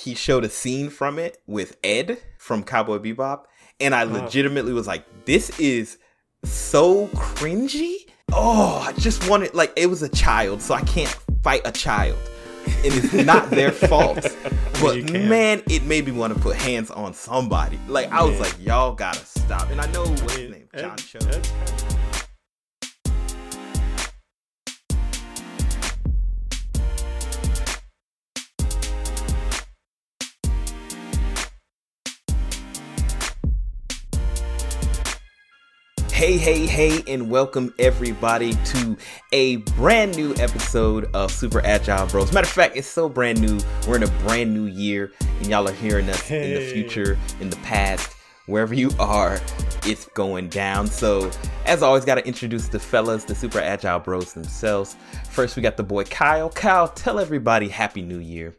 he showed a scene from it with Ed from Cowboy Bebop, and I legitimately was like, "This is so cringy." Oh, I just wanted like it was a child, so I can't fight a child. And it's not their fault. But man, it made me want to put hands on somebody. Like I was Man. like, y'all gotta stop. And I know what's his name, John Cho. Hey, hey, hey, and welcome everybody to a brand new episode of Super Agile Bros. Matter of fact, it's so brand new. We're in a brand new year, and y'all are hearing us in the future, in the past, wherever you are, it's going down. So, as always, got to introduce the fellas, the Super Agile Bros themselves. First, we got the boy Kyle. Kyle, tell everybody Happy New Year.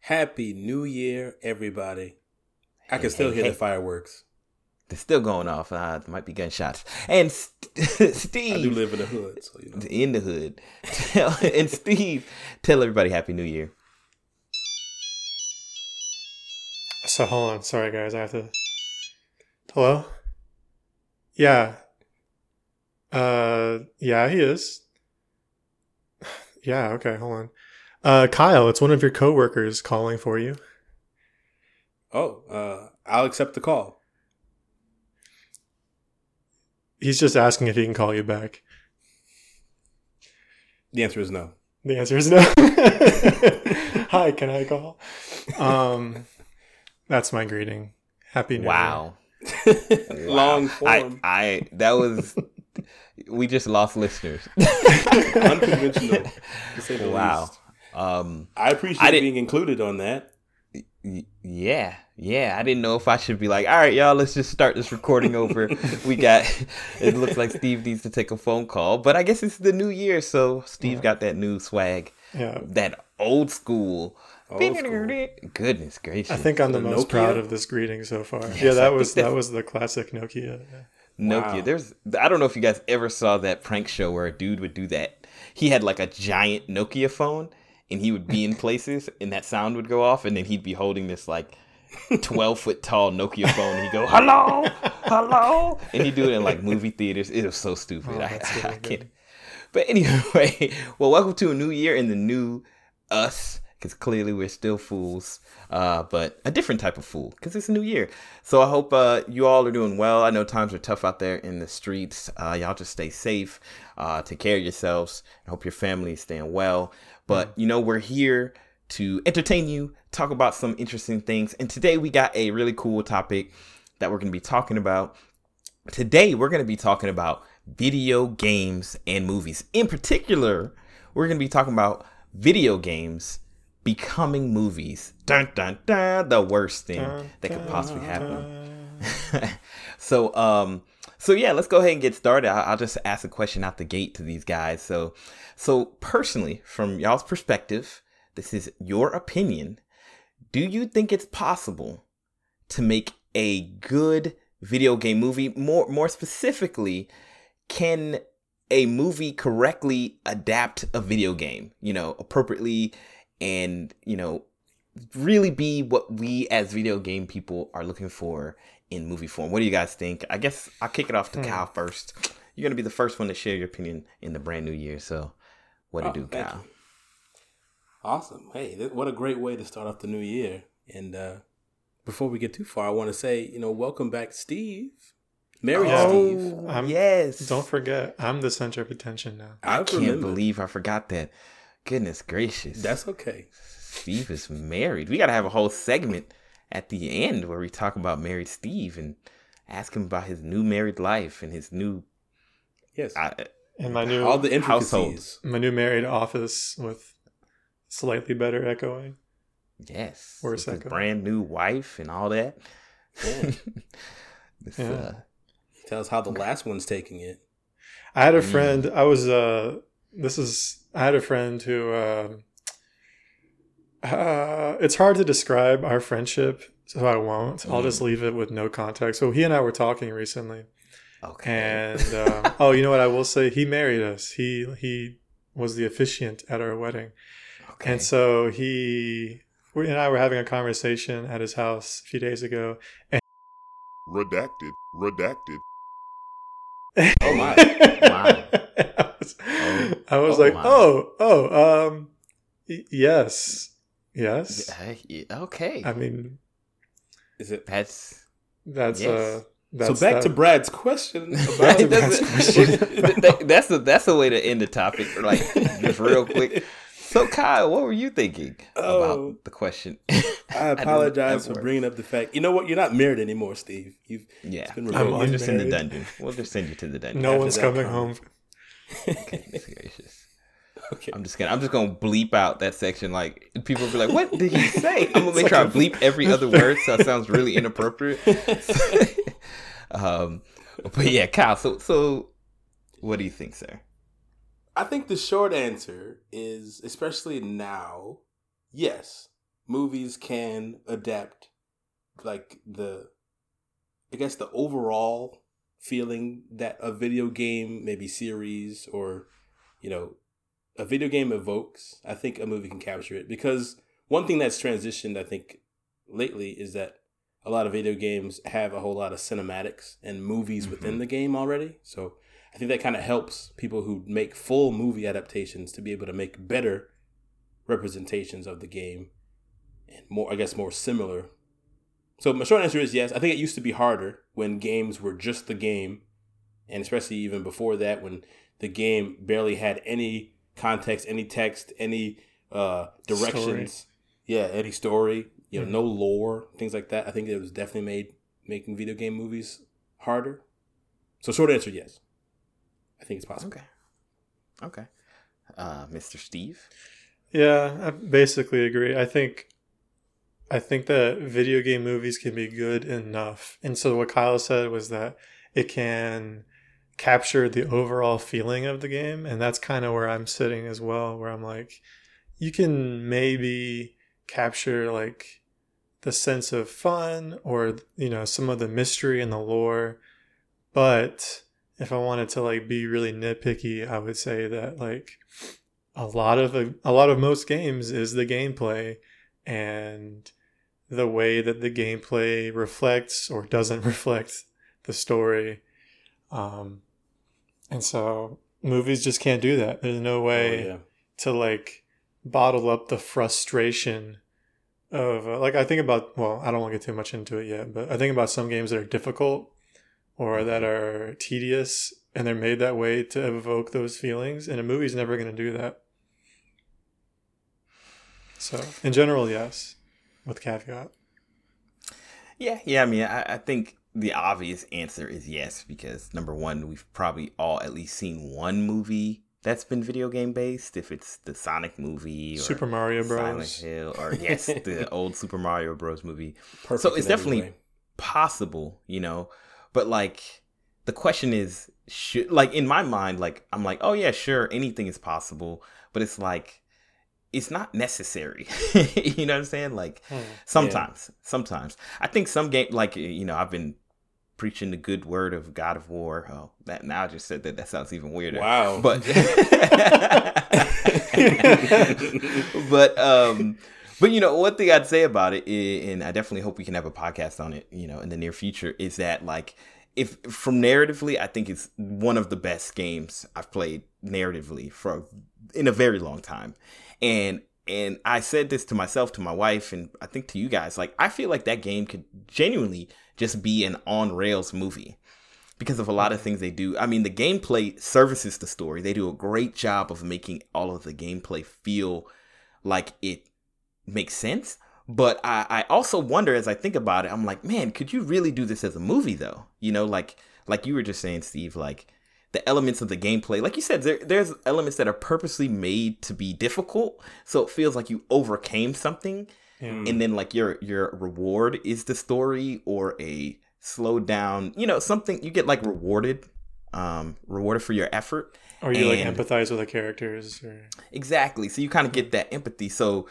Happy New Year, everybody. I Hey, can still hey, hear hey. the fireworks. They're still going off. Uh, there might be gunshots. And St- Steve. I do live in the hood, so you know. in the hood. Tell, and Steve, tell everybody Happy New Year. So hold on, sorry guys, I have to. Hello. Yeah. Uh, yeah, he is. Yeah. Okay. Hold on. Uh, Kyle, it's one of your coworkers calling for you. Oh, uh, I'll accept the call. He's just asking if he can call you back. The answer is no. The answer is no. Hi, can I call? Um, that's my greeting. Happy New Year. Wow. Long I, form. I that was we just lost listeners. Unconventional, to say the wow. least. Um I appreciate I being included on that. Y- yeah, yeah. I didn't know if I should be like, all right, y'all, let's just start this recording over. we got it looks like Steve needs to take a phone call, but I guess it's the new year, so Steve Yeah. got that new swag. Yeah. That old school. Old school. Goodness gracious. I think I'm the, The most Nokia? proud of this greeting so far. Yes, yeah, that think was that- that was the classic Nokia. Nokia. Wow. There's I don't know if you guys ever saw that prank show where a dude would do that. He had like a giant Nokia phone and he would be in places and that sound would go off and then he'd be holding this like 12 foot tall Nokia phone and he'd go, Hello, hello. And he'd do it in like movie theaters. It was so stupid. Oh, I, that's I really can't. But anyway, well, welcome to a new year in the new us because clearly we're still fools, uh, but a different type of fool because it's a new year. So I hope uh, you all are doing well. I know times are tough out there in the streets. Uh, y'all just stay safe, uh, take care of yourselves. I hope your family is staying well. But you know we're here to entertain you, talk about some interesting things, and today we got a really cool topic that we're going to be talking about. Today, we're going to be talking about video games and movies. In particular, we're going to be talking about video games becoming movies. Dun dun dun, the worst thing that could possibly happen. so, um, so yeah, let's go ahead and get started. I- I'll just ask a question out the gate to these guys. So, so personally, from y'all's perspective, this is your opinion. Do you think it's possible to make a good video game movie? More, more specifically, can a movie correctly adapt a video game? You know, appropriately, and you know, really be what we as video game people are looking for in movie form. What do you guys think? I guess I'll kick it off to Hmm. Kyle first. You're gonna be the first one to share your opinion in the brand new year. So, what to Oh, do, thank Kyle? you. Awesome. Hey, th- what a great way to start off the new year. And uh, before we get too far, I want to say, you know, welcome back, Steve. Married Oh. Steve. I'm- yes. Don't forget, I'm the center of attention now. I I've can't remembered. believe I forgot that. Goodness gracious. That's okay. Steve is married. We got to have a whole segment at the end where we talk about married Steve and ask him about his new married life and his new Yes. uh, In my new All the household. intricacies. my new married office with slightly better echoing. yes, Where's with his that going? brand new wife and all that. Yeah. This, Yeah. uh, He tells how the last one's taking it. I had a Mm. friend. I was uh this is I had a friend who um uh, it's hard to describe our friendship, so I won't. I'll just leave it with no context. So he and I were talking recently, okay. and um, oh, you know what? I will say he married us. He he was the officiant at our wedding, okay. and so he we and I were having a conversation at his house a few days ago, and Redacted. Redacted. Oh my. Wow. I was, Oh. I was Oh like, my. oh, oh, um, y- yes, yes. Uh, okay. I mean, Is it? That's that's Yes. uh, that's so back that- to Brad's question Back about to that's, Brad's question. that's a that's a way to end the topic. Like just real quick. So Kyle, what were you thinking Oh. about the question? I apologize that for bringing up the fact. You know what? You're not married anymore, Steve. You've Yeah, it's been I'm revoked. we're just in the dungeon. We'll just send you to the dungeon. no after one's coming comment. home. Goodness gracious. okay. I'm just gonna I'm just gonna bleep out that section. Like people will be like, "What did he say?" I'm gonna make sure I bleep every other word so it sounds really inappropriate. um, but yeah, Kyle. So so, what do you think, sir? I think the short answer is, especially now, yes, movies can adapt, like the, I guess the overall feeling that a video game, maybe series or, you know, a video game evokes. I think a movie can capture it because one thing that's transitioned, I think, lately is that a lot of video games have a whole lot of cinematics and movies within mm-hmm. the game already. So I think that kind of helps people who make full movie adaptations to be able to make better representations of the game and more, I guess, more similar. So my short answer is yes. I think it used to be harder when games were just the game, and especially even before that, when the game barely had any context, any text, any uh, directions. Yeah, any story. You know, Mhm. no lore, things like that. I think it was definitely made making video game movies harder. So short answer, yes. I think it's possible. Okay, okay, uh, Mr. Steve. Yeah, I basically agree. I think I think that video game movies can be good enough. And so what Kyle said was that it can capture the overall feeling of the game, and that's kind of where I'm sitting as well, where I'm like you can maybe capture like the sense of fun or you know some of the mystery and the lore, but if I wanted to like be really nitpicky, I would say that like a lot of a lot of most games is the gameplay and the way that the gameplay reflects or doesn't reflect the story. Um, and so movies just can't do that. There's no way Oh, yeah. to like bottle up the frustration of uh, like I think about well I don't want to get too much into it yet but I think about some games that are difficult or that are tedious and they're made that way to evoke those feelings and a movie's never going to do that so in general yes with caveat Yeah, yeah. I mean, I, I think the obvious answer is yes because number one, we've probably all at least seen one movie that's been video game based. If it's the Sonic movie, or Super Mario Bros, Silent Hill, or yes, the old Super Mario Bros. movie. Perfect So it's definitely possible, you know. But like, the question is, should like in my mind, like I'm like, oh yeah, sure, anything is possible. But it's like, it's not necessary. you know what I'm saying? Like Hmm. sometimes, sometimes I think some game, like you know, I've been preaching the good word of God of War. Oh, that now I just said that. That sounds even weirder. Wow. But but um but you know one thing i'd say about it and i definitely hope we can have a podcast on it you know in the near future is that like if from narratively i think it's one of the best games i've played narratively for in a very long time and and i said this to myself to my wife and i think to you guys like i feel like that game could genuinely just be an on rails movie because of a lot of things they do. I mean, the gameplay services the story. They do a great job of making all of the gameplay feel like it makes sense. But I, I also wonder as I think about it, I'm like, man, could you really do this as a movie though? You know, like like you were just saying, Steve, like the elements of the gameplay, like you said, there, there's elements that are purposely made to be difficult, so it feels like you overcame something Yeah. and then like your your reward is the story or a slowed down you know something you get like rewarded um rewarded for your effort. Or you like empathize with the characters or exactly. So you kind of get that empathy. So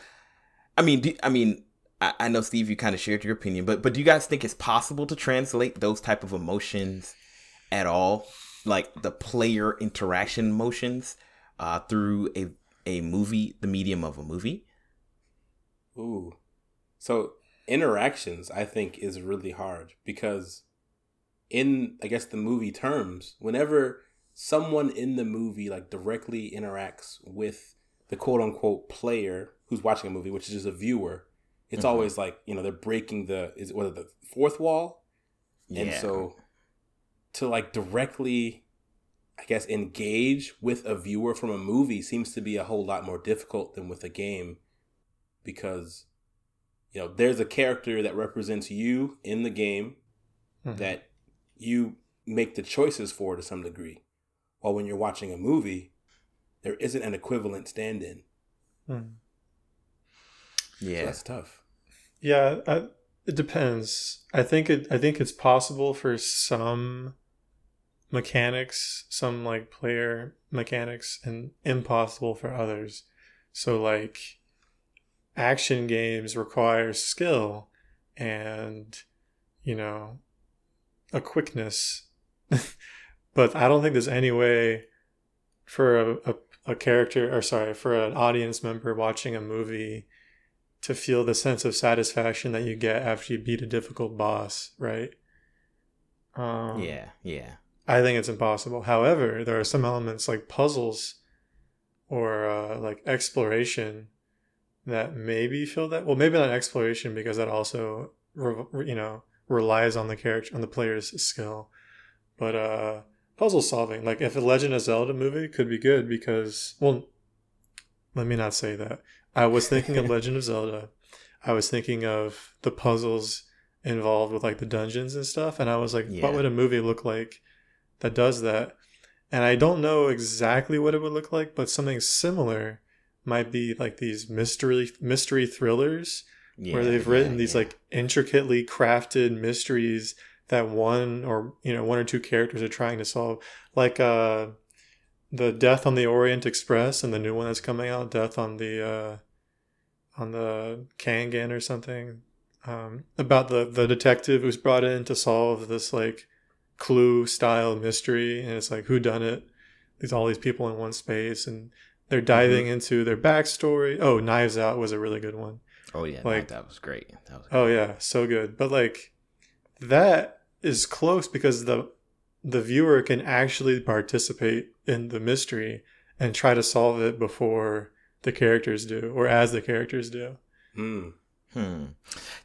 i mean do, i mean I, I know steve you kind of shared your opinion but but do you guys think it's possible to translate those type of emotions at all? Like the player interaction emotions uh through a a movie the medium of a movie? Ooh. So interactions, I think, is really hard because in I guess the movie terms, whenever someone in the movie like directly interacts with the quote unquote player who's watching a movie, which is just a viewer, it's Mhm. always like you know they're breaking the is it what the fourth wall, and Yeah. so to like directly, I guess engage with a viewer from a movie seems to be a whole lot more difficult than with a game, because you know there's a character that represents you in the game Mhm. that you make the choices for to some degree. While when you're watching a movie, there isn't an equivalent stand in. Mhm. So yeah. that's tough. Yeah, I, it depends. I think it. I think it's possible for some mechanics, some like player mechanics, and impossible for others. So like, action games require skill, and you know, a quickness. but I don't think there's any way for a, a, a character, or sorry, for an audience member watching a movie to feel the sense of satisfaction that you get after you beat a difficult boss, right? Um, yeah, yeah. I think it's impossible. However, there are some elements like puzzles or uh, like exploration that maybe feel that. Well, maybe not exploration because that also, you know, relies on the character on the player's skill. But uh, puzzle solving, like if a Legend of Zelda movie could be good because, well, let me not say that. I was thinking of Legend of Zelda. I was thinking of the puzzles involved with like the dungeons and stuff, and I was like, Yeah. what would a movie look like that does that? And I don't know exactly what it would look like, but something similar might be like these mystery mystery thrillers yeah where they've yeah, written these yeah. like intricately crafted mysteries that one or you know one or two characters are trying to solve. Like uh the death on the orient express and the new one that's coming out death on the uh on the kangan or something um about the the detective who's brought in to solve this like clue style mystery. And it's like who done it? These all these people in one space. And they're diving into their backstory oh knives out was a really good one Oh yeah, like- that was great. That was Oh yeah, so good. But like that is close because the the viewer can actually participate in the mystery and try to solve it before the characters do or as the characters do. Mm. Hmm.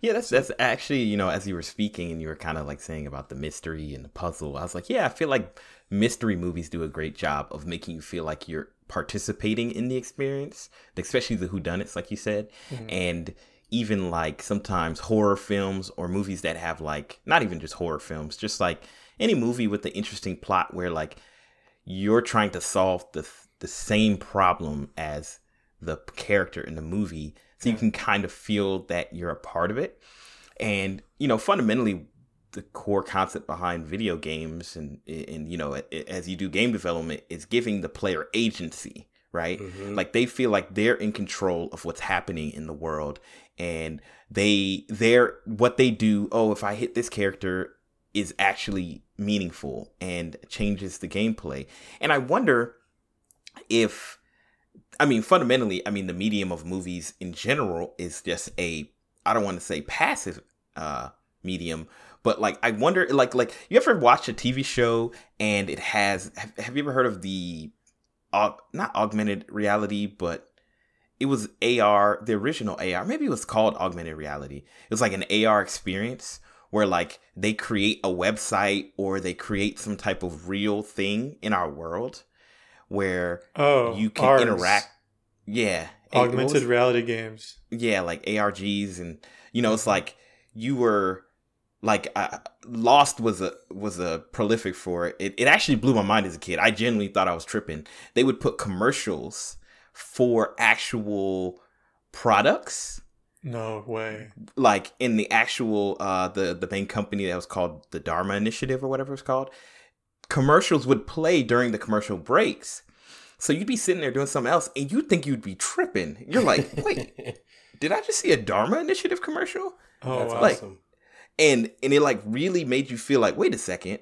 Yeah, that's that's actually you know as you were speaking and you were kind of like saying about the mystery and the puzzle. I was like, yeah, I feel like mystery movies do a great job of making you feel like you're participating in the experience, especially the whodunits, like you said, mm-hmm. and even like sometimes horror films or movies that have like not even just horror films, just like any movie with an interesting plot where like you're trying to solve the the same problem as the character in the movie so you can kind of feel that you're a part of it. And you know fundamentally the core concept behind video games and and you know as you do game development is giving the player agency right Mhm. like they feel like they're in control of what's happening in the world and they they're what they do oh if i hit this character is actually meaningful and changes the gameplay and i wonder if I mean fundamentally, I mean the medium of movies in general is just a I don't want to say passive uh medium, but like I wonder like like you ever watch a TV show and it has have, have you ever heard of the aug, not augmented reality, but it was AR, the original AR. Maybe it was called augmented reality. It was like an AR experience where like they create a website or they create some type of real thing in our world where Oh, you can interact. Yeah, augmented was- reality games. yeah, like ARGs, and you know, it's like you were like uh, Lost was a was a prolific for it. it. It actually blew my mind as a kid. I genuinely thought I was tripping. They would put commercials for actual products No way. like in the actual uh the the main company that was called the Dharma Initiative or whatever it's called, commercials would play during the commercial breaks. So you'd be sitting there doing something else and you'd think you'd be tripping. You're like, wait, did I just see a Dharma Initiative commercial? Oh That's wow. Like- awesome. And and it like really made you feel like, wait a second,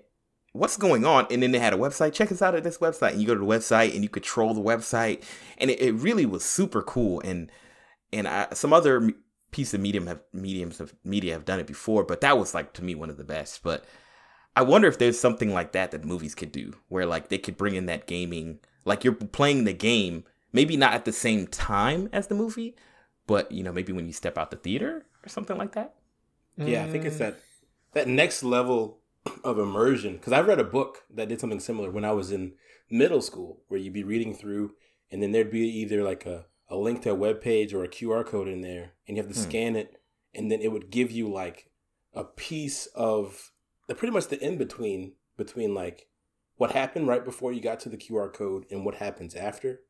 what's going on? And then they had a website. Check us out at this website. And you go to the website and you control the website. And it, it really was super cool. And and I, some other piece of medium have mediums of media have done it before, but that was like to me one of the best. But I wonder if there's something like that that movies could do, where like they could bring in that gaming, like you're playing the game, maybe not at the same time as the movie, but you know maybe when you step out the theater or something like that. Yeah, I think it's that that next level of immersion. Because I read a book that did something similar when I was in middle school, where you'd be reading through, and then there'd be either like a, a link to a web page or a QR code in there, and you have to Hmm. scan it, and then it would give you like a piece of the pretty much the in between between like what happened right before you got to the QR code and what happens after.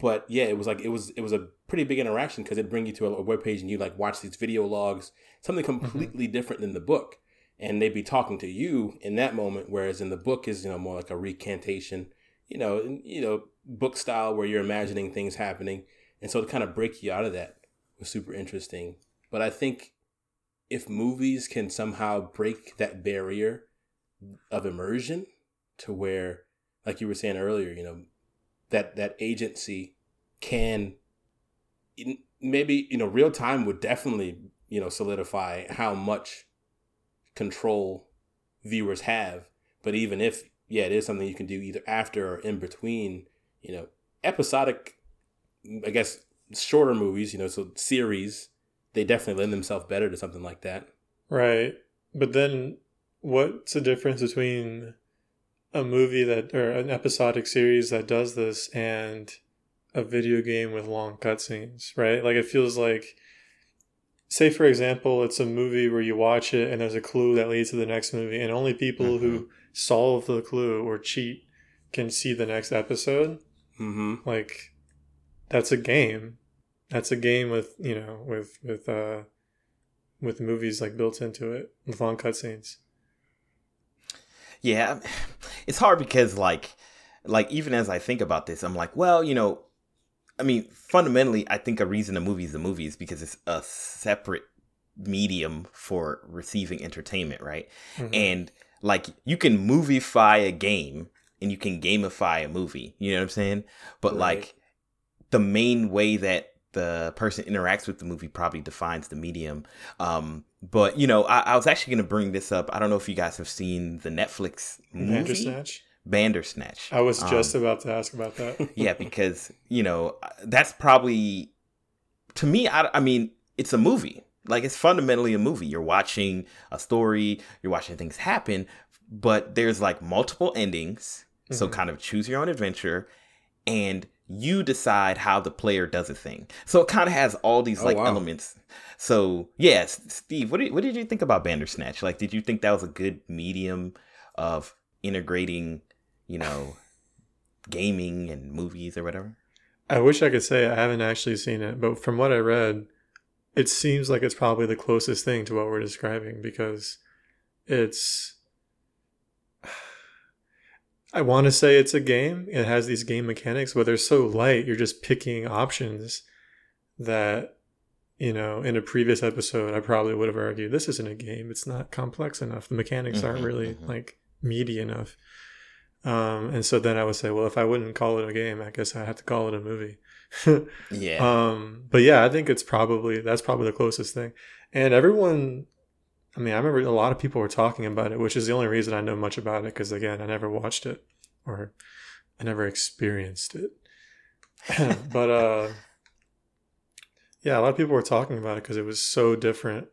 But yeah, it was like it was it was a pretty big interaction because it'd bring you to a, a web page and you like watch these video logs, something mm-hmm. completely different than the book, and they'd be talking to you in that moment, whereas in the book is you know more like a recantation, you know, you know book style where you're imagining things happening, and so to kind of break you out of that was super interesting. But I think if movies can somehow break that barrier of immersion to where, like you were saying earlier, you know, that that agency can maybe you know real time would definitely you know solidify how much control viewers have but even if yeah it is something you can do either after or in between you know episodic i guess shorter movies you know so series they definitely lend themselves better to something like that Right. But then what's the difference between a movie that or an episodic series that does this and a video game with long cutscenes, right? Like it feels like say for example, it's a movie where you watch it and there's a clue that leads to the next movie and only people who solve the clue or cheat can see the next episode. mm-hmm Like that's a game. That's a game with, you know, with with uh with movies like built into it with long cutscenes. Yeah, it's hard because like like even as I think about this, I'm like, well, you know, I mean, fundamentally, I think a reason a movie is a movie is because it's a separate medium for receiving entertainment, right? Mhm. And like you can movify a game and you can gamify a movie. You know what I'm saying? But Right. like the main way that the person interacts with the movie probably defines the medium. Um, but you know, I, I was actually going to bring this up. I don't know if you guys have seen the Netflix movie Bandersnatch. Bandersnatch. I was just Um, about to ask about that. yeah, because you know that's probably to me. I, I mean, it's a movie. Like it's fundamentally a movie. You're watching a story. You're watching things happen, but there's like multiple endings. So Mhm. kind of choose your own adventure, and you decide how the player does a thing. So it kind of has all these Oh, like wow. elements. So yes, Steve, what did what did you think about Bandersnatch? Like, did you think that was a good medium of integrating, you know, gaming and movies or whatever? I wish I could say I haven't actually seen it, but from what I read, it seems like it's probably the closest thing to what we're describing because it's. I want to say it's a game. It has these game mechanics, but they're so light. You're just picking options that, you know, in a previous episode, I probably would have argued this isn't a game. It's not complex enough. The mechanics aren't Mhm, really mhm. like meaty enough. Um, and so then I would say, well, if I wouldn't call it a game, I guess I have to call it a movie. Yeah. Um, but yeah, I think it's probably that's probably the closest thing. And everyone, I mean, I remember a lot of people were talking about it, which is the only reason I know much about it because again, I never watched it or I never experienced it. but uh, yeah, a lot of people were talking about it because it was so different.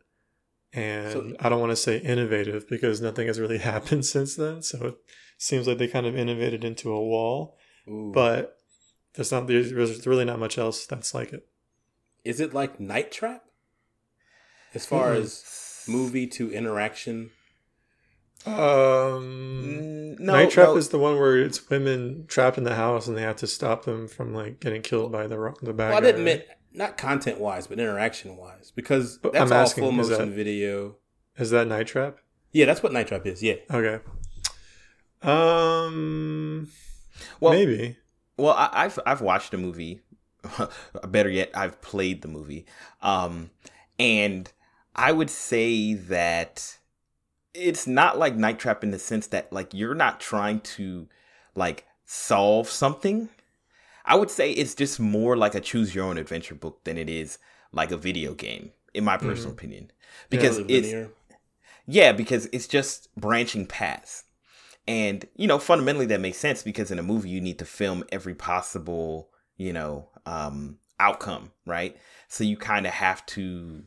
And So- I don't want to say innovative because nothing has really happened since then. So it seems like they kind of innovated into a wall, Ooh. but there's not there's, really not much else that's like it. is it like night trap as far Mm-mm. as movie to interaction Um, Mm, no, Night Trap no. is the one where it's women trapped in the house and they have to stop them from like getting killed by the the bad well, I guy. didn't mean not content wise, but interaction wise, because But that's I'm all asking, full is motion that- video. Is that Night Trap? Yeah, that's what Night Trap is. Yeah, Okay. Um, well, maybe. Well, I, I've I've watched the movie. Better yet, I've played the movie. Um, and I would say that it's not like Night Trap in the sense that like you're not trying to like solve something. I would say it's just more like a choose your own adventure book than it is like a video game. in my personal Mhm. opinion, because Really it's linear. yeah, because it's just branching paths. And, you know, fundamentally that makes sense because in a movie you need to film every possible, you know, um outcome, right? So you kind of have to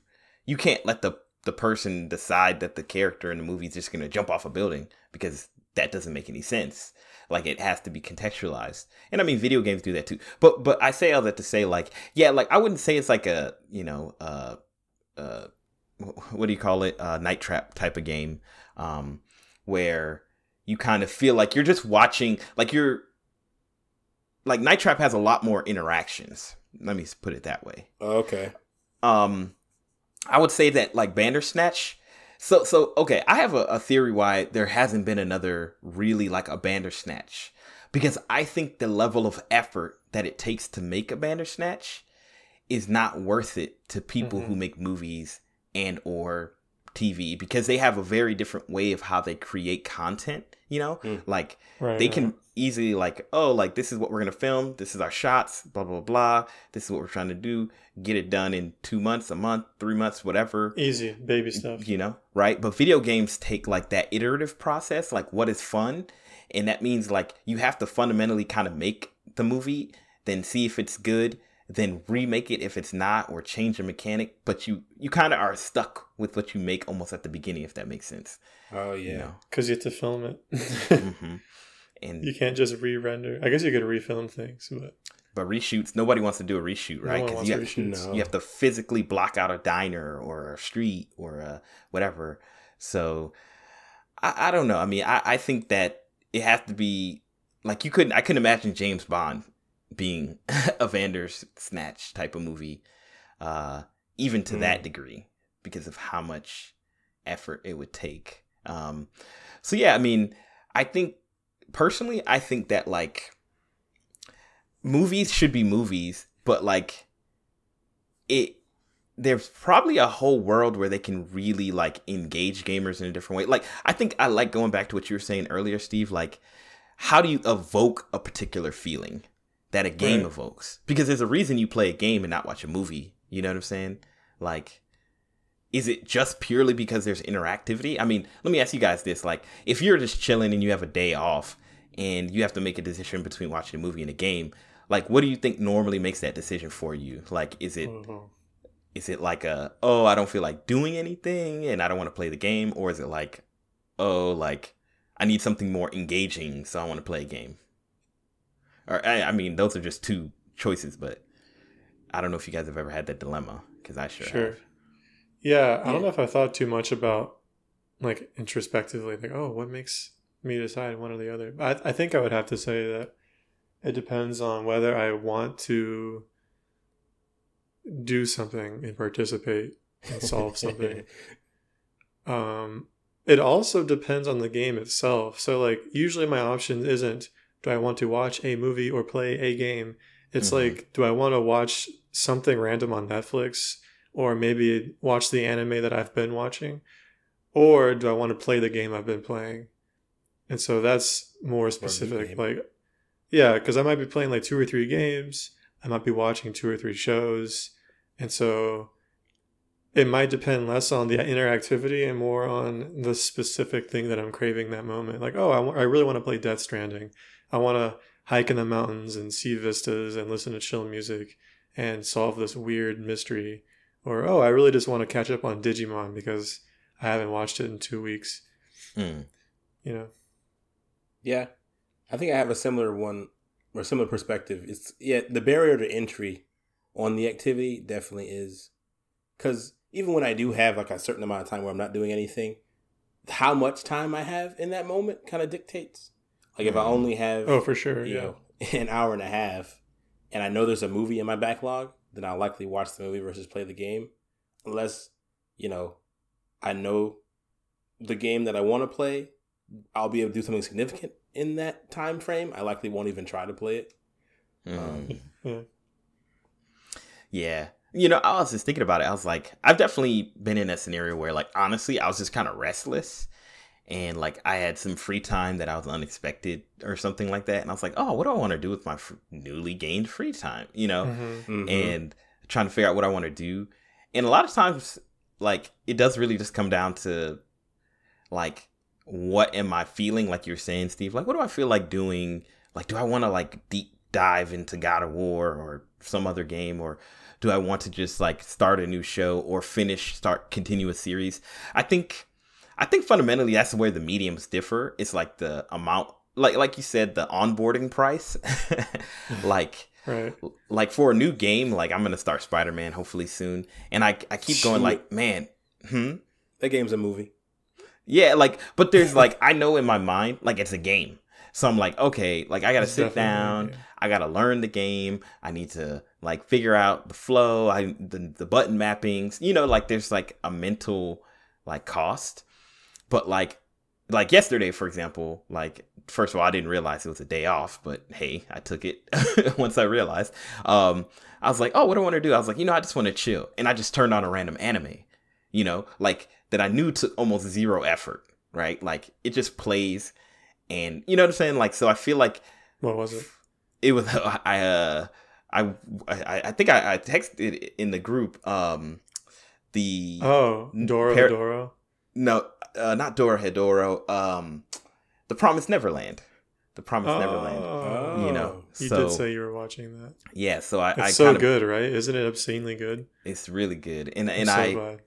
you can't let the the person decide that the character in the movie is just going to jump off a building because that doesn't make any sense. Like it has to be contextualized. And I mean video games do that too. But but I say all that to say like yeah, like I wouldn't say it's like a, you know, uh uh what do you call it uh, night trap type of game um, where you kind of feel like you're just watching like you're like night trap has a lot more interactions let me put it that way okay. um i would say that like bandersnatch so so okay i have a, a theory why there hasn't been another really like a bandersnatch because i think the level of effort that it takes to make a bandersnatch is not worth it to people Mhm. who make movies and or tv because they have a very different way of how they create content you know Mm. like Right. they right. can easily like oh like this is what we're gonna film this is our shots blah blah blah this is what we're trying to do get it done in two months a month three months whatever easy baby stuff. you know right but video games take like that iterative process like what is fun and that means like you have to fundamentally kind of make the movie then see if it's good then remake it if it's not or change the mechanic but you you kind of are stuck with what you make almost at the beginning if that makes sense Oh yeah. you know Because you have to film it. hmm and you can't just re-render. I guess you could refilm things, but But reshoots, nobody wants to do a reshoot, no right? one Because wants you, have- reshoot. No. you have to physically block out a diner or a street or a whatever. So I, I don't know. I mean, I, I think that it has to be like you couldn't. I couldn't imagine James Bond being a Vander's Snatch type of movie, uh, even to that degree, because of how much effort it would take. Um, so yeah, I mean, I think personally, I think that like movies should be movies, but like it there's probably a whole world where they can really like engage gamers in a different way. Like I think I like going back to what you were saying earlier, Steve, like how do you evoke a particular feeling that a game Right. evokes? Because there's a reason you play a game and not watch a movie. You know what I'm saying? Like is it just purely because there's interactivity? I mean, let me ask you guys this: like, if you're just chilling and you have a day off, and you have to make a decision between watching a movie and a game, like, what do you think normally makes that decision for you? Like, is it Mhm. is it like a oh I don't feel like doing anything and I don't want to play the game, or is it like oh like I need something more engaging, so I want to play a game? Or I, I mean, those are just two choices, but I don't know if you guys have ever had that dilemma because I sure, Sure. have. Yeah, I Yeah. don't know if I thought too much about like introspectively, like, oh, what makes me decide one or the other. I, I think I would have to say that it depends on whether I want to do something and participate and solve something. Um, it also depends on the game itself. So, like, usually my option isn't do I want to watch a movie or play a game? It's Mhm. like, do I want to watch something random on Netflix or maybe watch the anime that I've been watching? Or do I want to play the game I've been playing? And so that's more specific. Like, yeah, because I might be playing like two or three games, I might be watching two or three shows. And so it might depend less on the interactivity and more on the specific thing that I'm craving that moment. Like, oh, I wa- I really want to play Death Stranding. I want to hike in the mountains and see vistas and listen to chill music and solve this weird mystery. Or, oh, I really just want to catch up on Digimon because I haven't watched it in two weeks. Mm. You know? Yeah, I think I have a similar one or similar perspective. It's yeah, the barrier to entry on the activity definitely is because even when I do have like a certain amount of time where I'm not doing anything, how much time I have in that moment kind of dictates. Like if I Mhm. only have Oh, for sure. you Yeah. know an hour and a half, and I know there's a movie in my backlog, then I'll likely watch the movie versus play the game, unless you know I know the game that I want to play. I'll be able to do something significant in that time frame. I likely won't even try to play it. Mm. Yeah. Yeah. You know, I was just thinking about it. I was like, I've definitely been in a scenario where, like, honestly, I was just kind of restless and, like, I had some free time that I was unexpected or something like that. And I was like, oh, what do I want to do with my f- newly gained free time? You know, Mhm. Mhm. and trying to figure out what I want to do. and a lot of times like it does really just come down to like what am I feeling like you're saying Steve like what do I feel like doing like do I want to like deep dive into God of War or some other game or do I want to just like start a new show or finish start continue a series I think I think fundamentally that's where the mediums differ. It's like the amount like like you said the onboarding price. Like Right. like for a new game, like I'm gonna start Spider Man hopefully soon, and I I keep going Shoot. like, man, hmm, That game's a movie. yeah, like, but there's like I know in my mind like it's a game, so I'm like, okay, like I gotta It's sit down. I gotta learn the game, I need to like figure out the flow, I the the button mappings, you know, like there's like a mental like cost, but like like yesterday for example like first of all i didn't realize it was a day off but hey i took it once i realized. Um i was like oh what do i want to do? I was like you know i just want to chill. And i just turned on a random anime you know like that i knew took almost zero effort right? Like it just plays and you know what i'm saying? Like so i feel like What was it? it was i uh i i, I think I, I texted in the group um the Oh, Doro Par- Doro. no, uh, not Dorohedoro. Um, The Promised Neverland. The Promised Neverland. Oh. You know, You so did say you were watching that. yeah. So I, It's I so kind of good, right? Isn't it obscenely good? it's really good, and I'm and so I glad.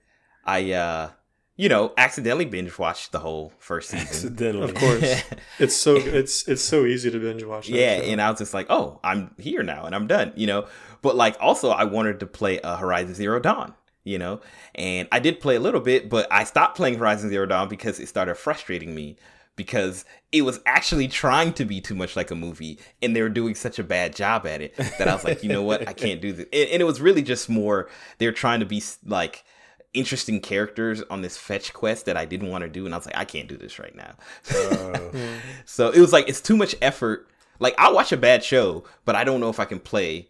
I uh you know accidentally binge watched the whole first season. Accidentally. Of course. It's so it's it's so easy to binge watch. that yeah, show. and I was just like, oh, I'm here now, and I'm done. You know, but like also I wanted to play uh, Horizon Zero Dawn. You know, and I did play a little bit, but I stopped playing Horizon Zero Dawn because it started frustrating me because it was actually trying to be too much like a movie and they were doing such a bad job at it that I was like, you know what, I can't do this. And, and it was really just more they're trying to be like interesting characters on this fetch quest that I didn't want to do, and I was like, I can't do this right now. Mm. so it was like it's too much effort. Like I'll watch a bad show, but I don't know if I can play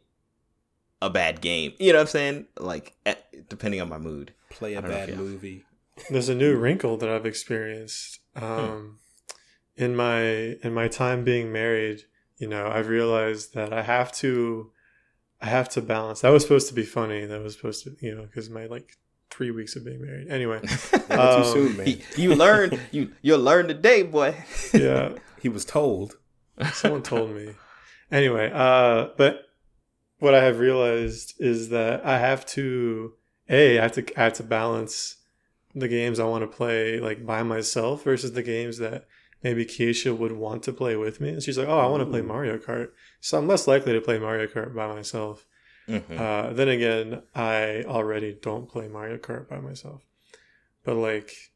a bad game. You know what I'm saying? Like at, depending on my mood. play I a don't know if bad movie. There's a new wrinkle that I've experienced um, in my in my time being married. You know, I've realized that I have to I have to balance. That was supposed to be funny. That was supposed to, you know, because my like three weeks of being married. Anyway, Um, too soon, man. you, you learn you you'll learn today, boy. yeah, He was told. someone told me. Anyway, uh, but what I have realized is that I have to a I have to I have to balance the games I want to play like by myself versus the games that maybe Keisha would want to play with me. And she's like, "Oh, I want to play Mario Kart," so I'm less likely to play Mario Kart by myself. Mhm. Uh, then again, I already don't play Mario Kart by myself. But like,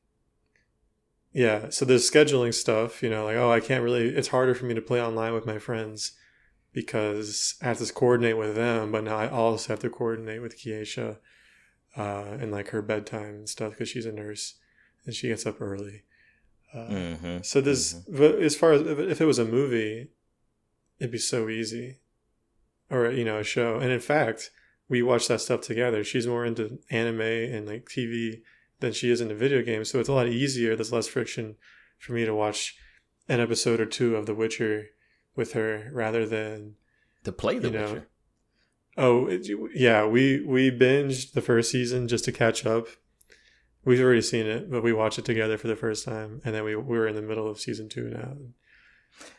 yeah, so there's scheduling stuff, you know, like, oh, I can't really, it's harder for me to play online with my friends because I have to coordinate with them, but now I also have to coordinate with Kiesha uh, and like her bedtime and stuff because she's a nurse and she gets up early. Uh, Mhm. so this, but as far as if if it was a movie, it'd be so easy, or you know, a show. And in fact, we watch that stuff together. She's more into anime and like TV than she is into video games, so it's a lot easier. There's less friction for me to watch an episode or two of The Witcher with her rather than To play the you know, Witcher. oh it- yeah we we binged the first season just to catch up. We've already seen it, but we watched it together for the first time, and then we, we were in the middle of season two now.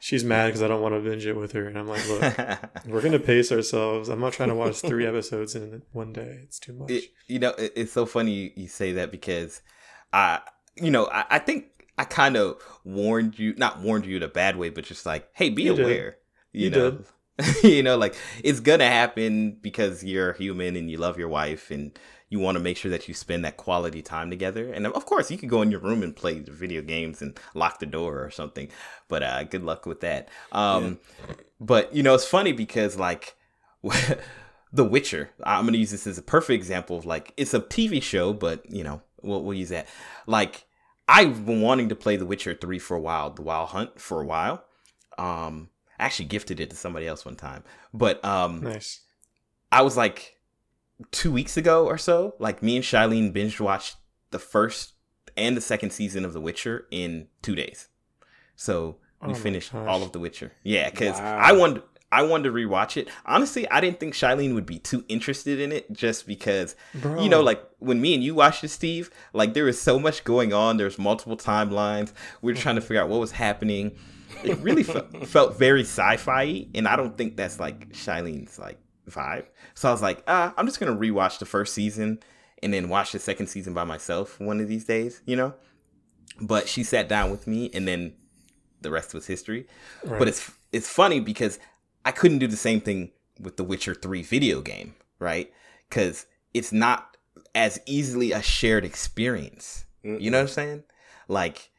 She's mad because I don't want to binge it with her, and I'm like, look, we're gonna pace ourselves. I'm not trying to watch three episodes in one day. It's too much. It- you know, it, it's so funny you, you say that because I, you know, I, I think I kind of warned you, not warned you in a bad way, but just like, hey, be You did. aware. You, You know, you know, like it's gonna happen because you're human and you love your wife and you want to make sure that you spend that quality time together. And of course, you can go in your room and play the video games and lock the door or something. But uh, good luck with that. Um, But you know, it's funny because like The Witcher. I'm gonna use this as a perfect example of like it's a TV show, but you know, we'll we'll use that. Like I've been wanting to play The Witcher three for a while, The Wild Hunt for a while. Um, I actually gifted it to somebody else one time, but um, nice. I was like two weeks ago or so, like me and Shailene binge watched the first and the second season of The Witcher in two days. So Oh we my finished all of The Witcher. Yeah, because Wow. I wanted I wanted to rewatch it. Honestly, I didn't think Shailene would be too interested in it just because Bro. you know, like when me and you watched it, Steve, like there was so much going on. There's multiple timelines. We were trying to figure out what was happening. It really fe- felt very sci-fi, and I don't think that's like Shailene's like vibe. So I was like, ah, I'm just gonna rewatch the first season and then watch the second season by myself one of these days, you know. But she sat down with me, and then the rest was history. Right. But it's it's funny because I couldn't do the same thing with the Witcher 3 video game, right? Cuz it's not as easily a shared experience. You know what I'm saying? Like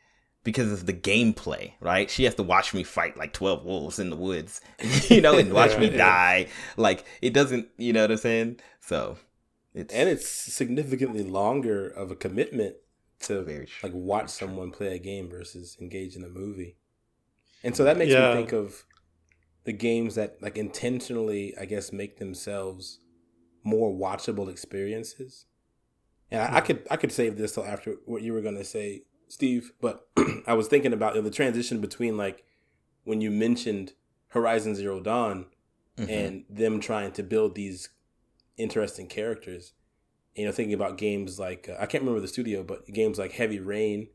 because of the gameplay, right? She has to watch me fight like 12 wolves in the woods, you know, and watch me Yeah. die. Like it doesn't, you know what I'm saying? So it's and it's significantly longer of a commitment to Very true. like watch someone play a game versus engage in a movie. And so that makes Yeah. me think of the games that like intentionally, I guess, make themselves more watchable experiences. And I, I could I could save this till after what you were gonna say, Steve. But I was thinking about you know, the transition between like when you mentioned Horizon Zero Dawn Mhm. and them trying to build these interesting characters. You know, thinking about games like uh, I can't remember the studio, but games like Heavy Rain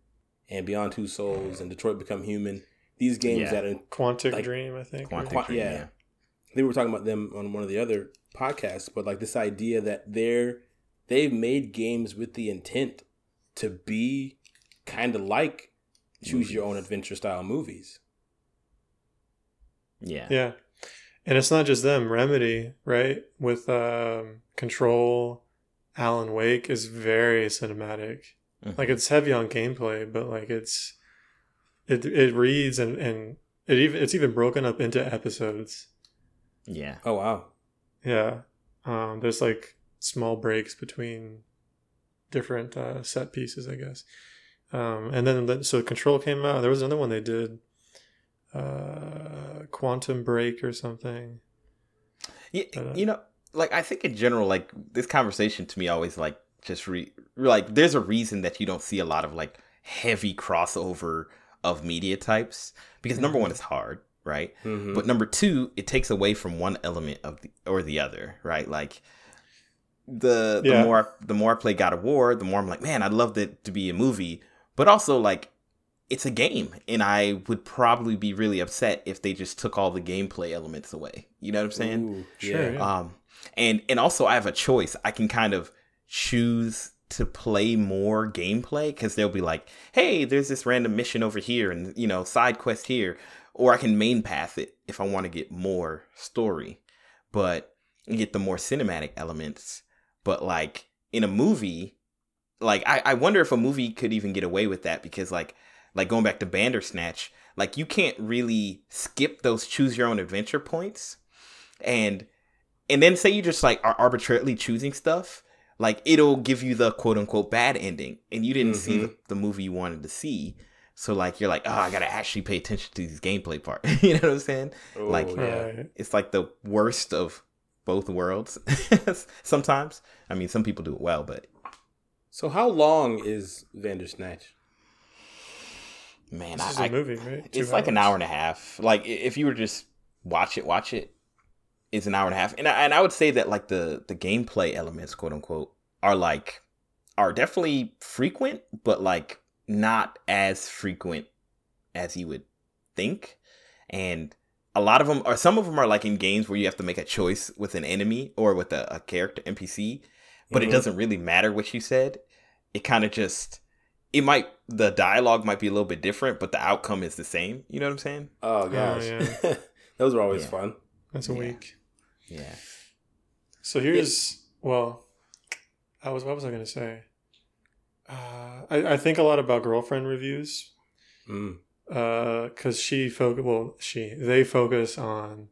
and Beyond Two Souls and Detroit Become Human. These games Yeah. that are Quantic like, Dream, I think. Quantic Qua- Dream, yeah. yeah. they were talking about them on one of the other podcasts, but like this idea that they're they've made games with the intent to be kind of like choose your own adventure style movies. Yeah. Yeah. And it's not just them. Remedy, right? With um, Control, Alan Wake is very cinematic. Mhm. Like it's heavy on gameplay, but like it's it it reads and and it even it's even broken up into episodes. Yeah. Oh wow. Yeah. Um, there's like small breaks between different uh, set pieces, I guess. Um, and then the- so Control came out. There was another one they did, uh, Quantum Break or something. Yeah, Uh, you know, like I think in general, like this conversation to me always like just re like there's a reason that you don't see a lot of like heavy crossover of media types because number one, it's hard, right? Mhm. But number two, it takes away from one element of the or the other, right? Like the the Yeah. more the more I play God of War, the more I'm like, man, I'd love it to be a movie, but also like it's a game, and I would probably be really upset if they just took all the gameplay elements away. You know what I'm saying? Ooh, Sure, yeah. yeah. Um, and and also I have a choice. I can kind of choose to play more gameplay because they'll be like, hey, there's this random mission over here, and you know, side quest here, or I can main path it if I want to get more story, but get the more cinematic elements. But like in a movie, like I, I wonder if a movie could even get away with that because like like going back to Bandersnatch, like you can't really skip those choose your own adventure points, and and then say you just like are arbitrarily choosing stuff, like it'll give you the quote unquote bad ending, and you didn't see the, mm-hmm. the movie you wanted to see. So like you're like, oh, I gotta actually pay attention to these gameplay part. you know what I'm saying? Oh, like yeah. It's like the worst of both worlds. Sometimes, I mean, some people do it well, but So how long is Vandersnatch? man, This I, is I a movie, right? Two it's like an hour and a half. Like if you were just watch it, watch it, it's an hour and a half. And I, and I would say that like the the gameplay elements, quote unquote, are like are definitely frequent, but like not as frequent as you would think. And a lot of them are some of them are like in games where you have to make a choice with an enemy or with a, a character NPC, but Mhm. it doesn't really matter what you said. It kind of just it might the dialogue might be a little bit different, but the outcome is the same. You know what I'm saying? Oh gosh, yeah. those are always Yeah. fun. That's a Yeah. week. Yeah. So here's well, I was what was I gonna say? Uh, I, I think a lot about girlfriend reviews Mm. Uh, because she focus well she they focus on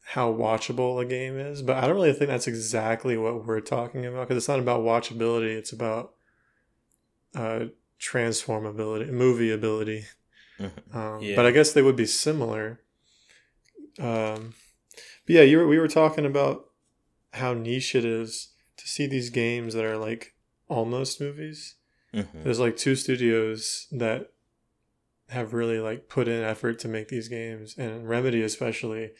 how watchable a game is, but I don't really think that's exactly what we're talking about because it's not about watchability; it's about uh, transformability, movie ability. Mhm. Um, Yeah. But I guess they would be similar. Um, but yeah, you were, we were talking about how niche it is to see these games that are like almost movies. Mhm. There's like two studios that have really like put in effort to make these games, and Remedy especially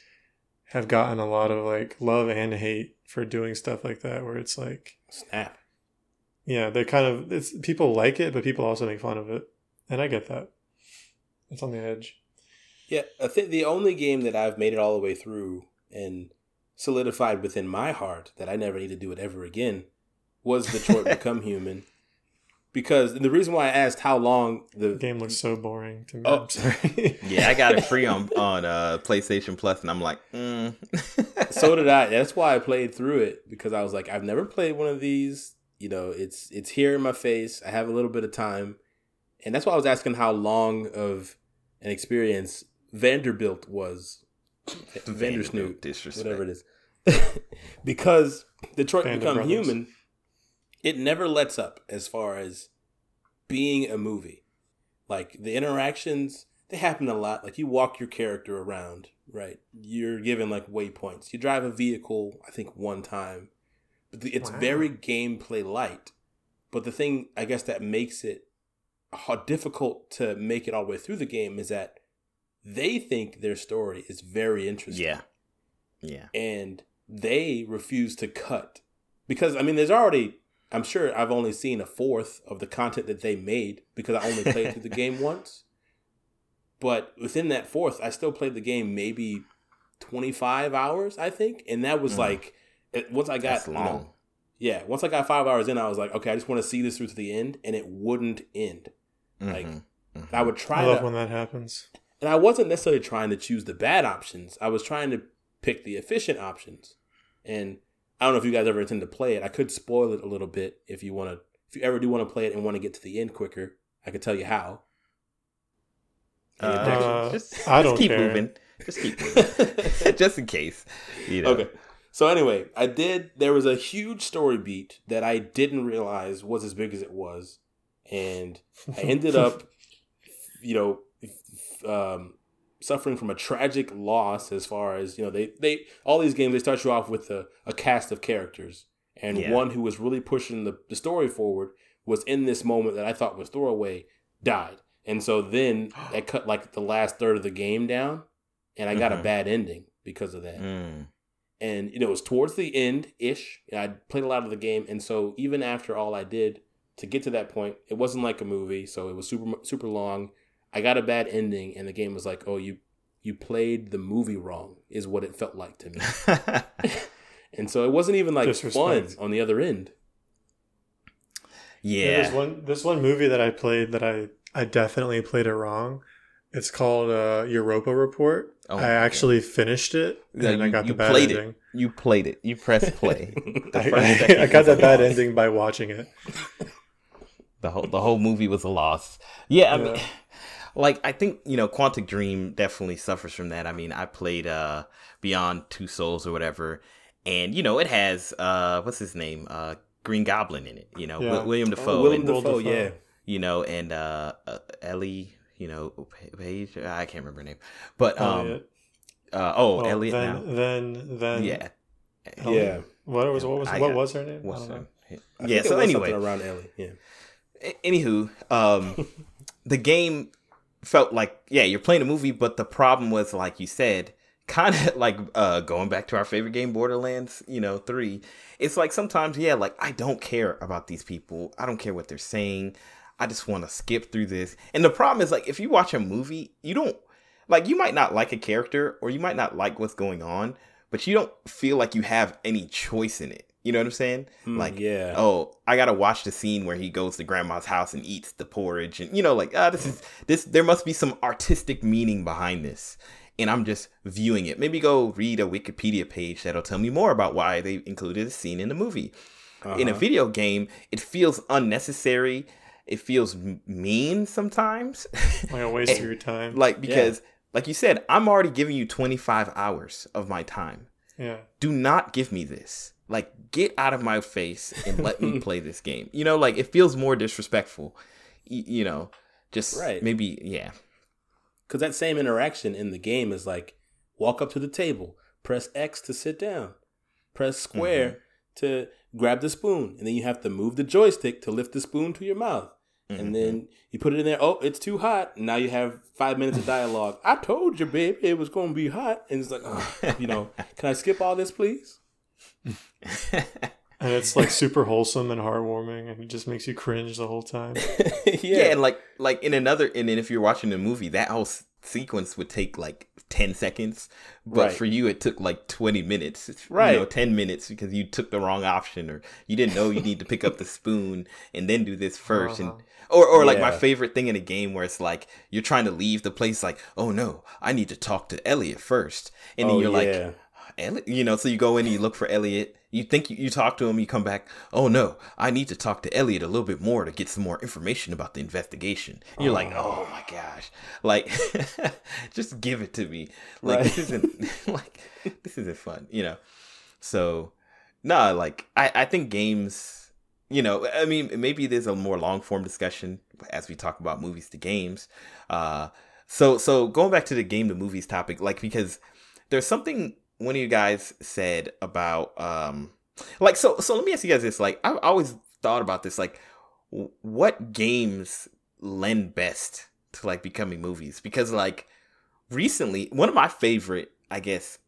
have gotten a lot of like love and hate for doing stuff like that, where it's like, Snap. yeah, they kind of it's people like it, but people also make fun of it, and I get that. It's on the edge. Yeah, I think the only game that I've made it all the way through and solidified within my heart that I never need to do it ever again was Detroit Become Human. Because the reason why I asked how long the The game looks so boring to me. Oh. I'm sorry. Yeah, I got it free on on uh, PlayStation Plus, and I'm like, mm. so did I. That's why I played through it because I was like, I've never played one of these. You know, it's it's here in my face. I have a little bit of time, and that's why I was asking how long of an experience Vanderbilt was. Vandersnoot, disrespect. whatever it is, because Detroit Band of Become Brothers. Human, it never lets up as far as being a movie. Like the interactions, they happen a lot. Like you walk your character around, right? You're given like waypoints. You drive a vehicle, I think one time, but the, it's Wow. very gameplay light. But the thing, I guess, that makes it how difficult to make it all the way through the game is that they think their story is very interesting Yeah, yeah. and they refuse to cut because I mean, there's already. I'm sure I've only seen a fourth of the content that they made because I only played through the game once. But within that fourth, I still played the game maybe 25 hours, I think, and that was Mm. like once I got That's you long. know, yeah, once I got five hours in, I was like, okay, I just want to see this through to the end, and it wouldn't end. Like, Mhm, mhm. I would try I love to, when that happens. And I wasn't necessarily trying to choose the bad options. I was trying to pick the efficient options. And I don't know if you guys ever intend to play it. I could spoil it a little bit if you want to. If you ever do want to play it and want to get to the end quicker, I could tell you how. Any Uh, objections? Uh, just, I don't keep care. moving. Just keep moving. just in case. You know. Okay. So anyway, I did. There was a huge story beat that I didn't realize was as big as it was, and I ended up, you know, f- um, suffering from a tragic loss as far as you know. They they all these games they start you off with a, a cast of characters, and Yeah. one who was really pushing the, the story forward was in this moment that I thought was throwaway died, and so then I cut like the last third of the game down, and I got a Mhm. bad ending because of that Mm. and you know, it was towards the end ish. I played a lot of the game, and so even after all I did to get to that point, it wasn't like a movie, so it was super super long. I got a bad ending, and the game was like, "Oh, you you played the movie wrong," is what it felt like to me. and so it wasn't even like fun Disrespect. on the other end. yeah. There's one this one movie that I played that I I definitely played it wrong. It's called uh, Europa Report. Oh, I okay. actually finished it Yeah, and I you- got the bad played ending. it. You played it. You pressed play. The I, I got the a bad ending by watching it. The whole the whole movie was a loss. Yeah, I mean, Yeah. Like I think you know, Quantic Dream definitely suffers from that. I mean, I played uh Beyond Two Souls or whatever, and you know, it has uh what's his name uh Green Goblin in it. You know, Yeah. Wi- William Dafoe. Willem and, Will Dafoe, Dafoe. yeah. you know, and uh, uh Ellie. You know, Pa- Page. I can't remember her name, but um, Elliot. uh, oh, Well, Elliot then, now. then then Yeah, Elliot? Yeah. What was what was I what got- was her name? I what's don't know. her- I Yeah. think it So was anyway, around Ellie, yeah. A- anywho, um, the game felt like yeah, you're playing a movie, but the problem was like you said, kind of like uh, going back to our favorite game, Borderlands. You know, three. It's like sometimes yeah, like I don't care about these people. I don't care what they're saying. I just want to skip through this. And the problem is like if you watch a movie, you don't like you might not like a character or you might not like what's going on, but you don't feel like you have any choice in it. You know what I'm saying? Mm, like yeah. oh, I gotta watch the scene where he goes to grandma's house and eats the porridge, and you know, like ah, this is this. There must be some artistic meaning behind this, and I'm just viewing it. Maybe go read a Wikipedia page that'll tell me more about why they included a scene in the movie. In a Uh-huh. video game, it feels unnecessary. It feels mean sometimes, Like a waste of your time. like because, like you said, I'm already giving you 25 hours of my time yeah. do not give me this. Like, get out of my face and let me play this game. You know, like it feels more disrespectful. Y- you know, just Right. maybe, yeah, Because that same interaction in the game is like walk up to the table, press X to sit down, press square to grab the spoon, and then you have to move the joystick to lift the spoon to your mouth. Mhm. and then you put it in there. Oh, it's too hot. Now you have five minutes of dialogue. I told you, babe, it was going to be hot, and it's like, oh, you know, can I skip all this, please? And it's like super wholesome and heartwarming, and it just makes you cringe the whole time. yeah. and like like in another and then if you're watching the movie, that whole s- sequence would take like ten seconds, but Right. for you it took like twenty minutes, It's, Right. You know, ten minutes because you took the wrong option or you didn't know you need to pick up the spoon and then do this 1st and Uh-huh. or or like my favorite thing in a game where it's like you're trying to leave the place, like oh no, I need to talk to Elliot first, and then Oh, you're like. Elliot, you know, so you go in, and you look for Elliot. You think you, you talk to him, you come back. Oh no, I need to talk to Elliot a little bit more to get some more information about the investigation. You're like, oh my gosh, like, just give it to me. Like Right. this isn't like this isn't fun, you know. So, nah, like I I think games, you know, I mean maybe there's a more long form discussion as we talk about movies to games. Uh, so so going back to the game to movies topic, like because there's something one of you guys said about um like so so let me ask you guys this like i've always thought about this like what games lend best to like becoming movies because like recently one of my favorite i guess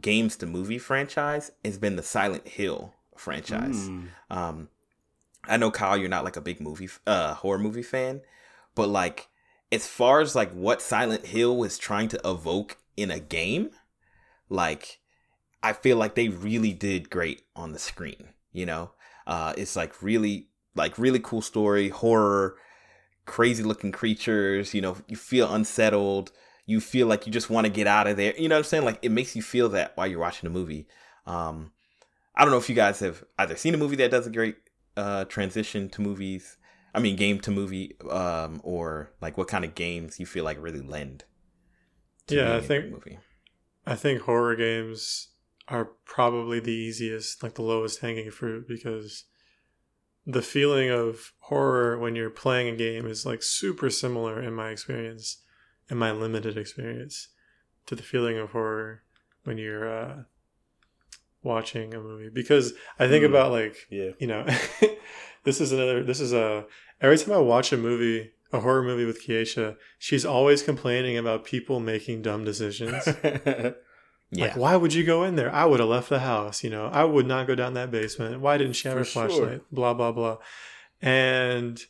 games to movie franchise has been the silent hill franchise Mm. um, I know Kyle, you're not like a big movie, uh, horror movie fan, but like as far as like what Silent Hill was trying to evoke in a game, like I feel like they really did great on the screen. You know, uh, it's like really like really cool story, horror, crazy looking creatures. You know, you feel unsettled. You feel like you just want to get out of there. You know what I'm saying? Like it makes you feel that while you're watching a movie. Um, I don't know if you guys have either seen a movie that does a great uh, transition to movies. I mean, game to movie, um, or like what kind of games you feel like really lend. to Yeah, I think- movie. I think horror games are probably the easiest, like the lowest hanging fruit, because the feeling of horror when you're playing a game is like super similar in my experience, in my limited experience, to the feeling of horror when you're uh, watching a movie. Because I think Hmm. about like Yeah. you know, this is another. This is a every time I watch a movie, a horror movie with Keisha, she's always complaining about people making dumb decisions. Yeah, Like, why would you go in there? I would have left the house. You know, I would not go down that basement. Why didn't she have For her sure. flashlight? Blah blah blah. And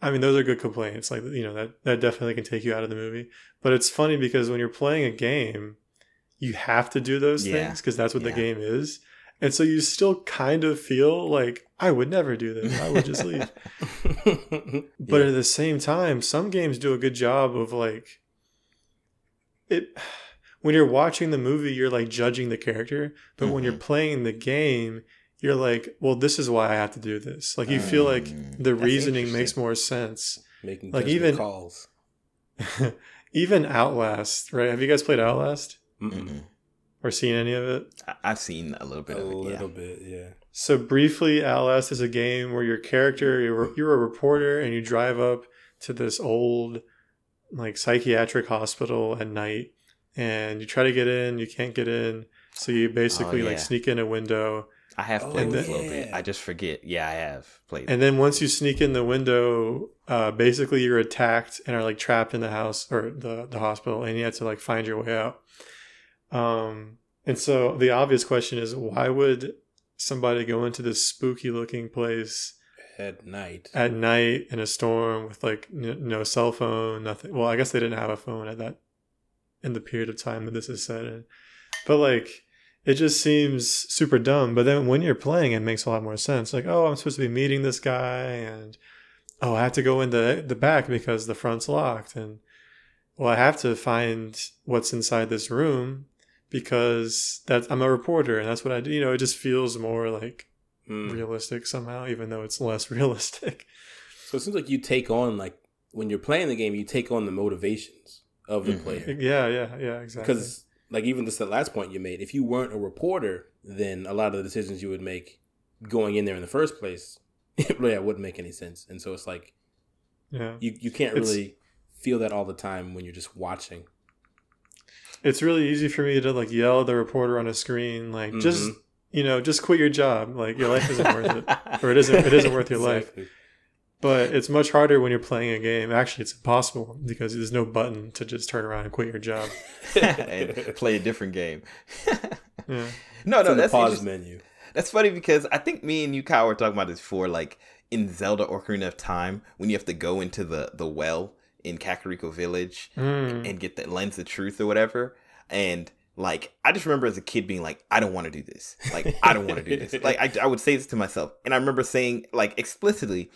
I mean, those are good complaints. Like, you know, that that definitely can take you out of the movie. But it's funny because when you're playing a game, you have to do those Yeah. things because that's what the game is. And so you still kind of feel like I would never do this. I would just leave. But Yeah. at the same time, some games do a good job of like it when you're watching the movie, you're like judging the character, but when you're Mhm. playing the game, you're like, well, this is why I have to do this. Like you feel like Mm, the reasoning makes more sense. making like, like even- calls. Even Outlast, right? Have you guys played Outlast Mm-mm. Or seen any of it? I- I've seen a little bit A of it. little Yeah. bit, yeah. So briefly, Outlast is a game where your character you're, you're a reporter and you drive up to this old like psychiatric hospital at night and you try to get in, you can't get in, so you basically Oh, like sneak in a window. I have Oh, played this a little bit. I just forget. Yeah, I have played. And then once you sneak in the window, uh, basically you're attacked and are like trapped in the house or the the hospital, and you have to like find your way out. Um, and so the obvious question is, why would somebody go into this spooky looking place At night. at night in a storm with like n- no cell phone, nothing. Well, I guess they didn't have a phone at that in the period of time that this is set in. But like it just seems super dumb. But then when you're playing, it makes a lot more sense. Like, oh, I'm supposed to be meeting this guy, and oh, I have to go in the the back because the front's locked, and well, I have to find what's inside this room because that I'm a reporter, and that's what I do. You know, it just feels more like Mm. realistic somehow, even though it's less realistic. So it seems like you take on like when you're playing the game, you take on the motivations of the Mhm. player. Yeah, yeah, yeah, exactly. Because like even just the last point you made, if you weren't a reporter, then a lot of the decisions you would make going in there in the first place, it really wouldn't make any sense. And so it's like yeah, you you can't It's- really feel that all the time when you're just watching. It's really easy for me to like yell at the reporter on a screen, like just Mhm. you know, just quit your job. Like your life isn't worth it, or it isn't. It isn't worth your life. But it's much harder when you're playing a game. Actually, it's impossible because there's no button to just turn around and quit your job. and play a different game. Yeah. no, It's no, in the that's pause menu. That's funny because I think me and you, Kyle, were talking about this before. Like in Zelda Ocarina of Time, when you have to go into the the well in Kakariko Village Mm. and get that lens of truth or whatever, and like I just remember as a kid being like, I don't want to do this. Like I don't want to do this. Like I, I would say this to myself, and I remember saying like explicitly,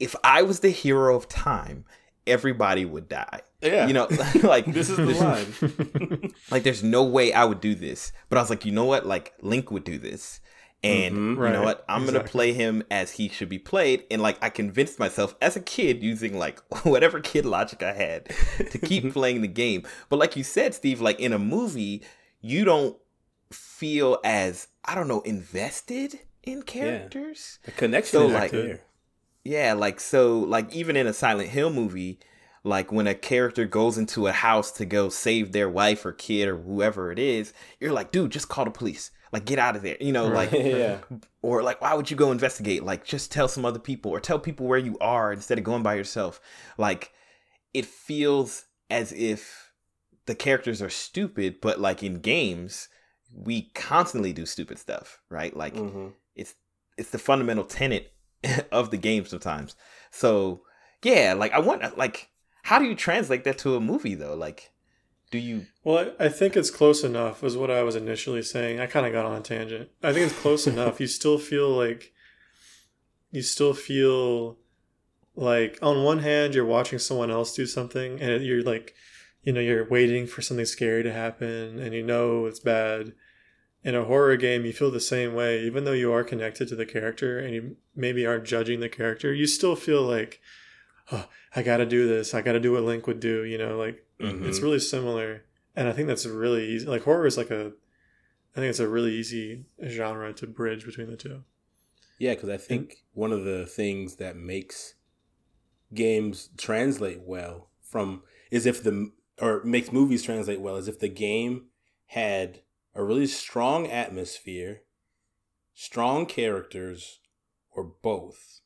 if I was the hero of time, everybody would die. Yeah. You know, like This is the line. like there's no way I would do this. But I was like, you know what? Like Link would do this. And Mhm. you know what? I'm gonna play him as he should be played. And like I convinced myself as a kid using like whatever kid logic I had to keep playing the game. But like you said, Steve, like in a movie, you don't feel as I don't know, invested in characters. The connection So, is like- there. Yeah, like so like even in a Silent Hill movie, like when a character goes into a house to go save their wife or kid or whoever it is, you're like, dude, just call the police. Like get out of there. You know, like yeah. or like why would you go investigate? Like just tell some other people or tell people where you are instead of going by yourself. Like it feels as if the characters are stupid, but like in games, we constantly do stupid stuff, right? Like hmm it's it's the fundamental tenet of the game sometimes. So yeah, like I want like how do you translate that to a movie though? Like do you Well, I think it's close enough, was what I was initially saying. I kind of got on a tangent. I think it's close enough. You still feel like, you still feel like, on one hand, you're watching someone else do something, and you're like, you know, you're waiting for something scary to happen, and you know it's bad. In a horror game, you feel the same way, even though you are connected to the character and you maybe aren't judging the character. You still feel like, oh, I got to do this. I got to do what Link would do. You know, like Mhm. it's really similar and i think that's really easy like horror is like a i think it's a really easy genre to bridge between the two Yeah, because I think one of the things that makes games translate well from is if the or makes movies translate well is if the game had a really strong atmosphere, strong characters, or both.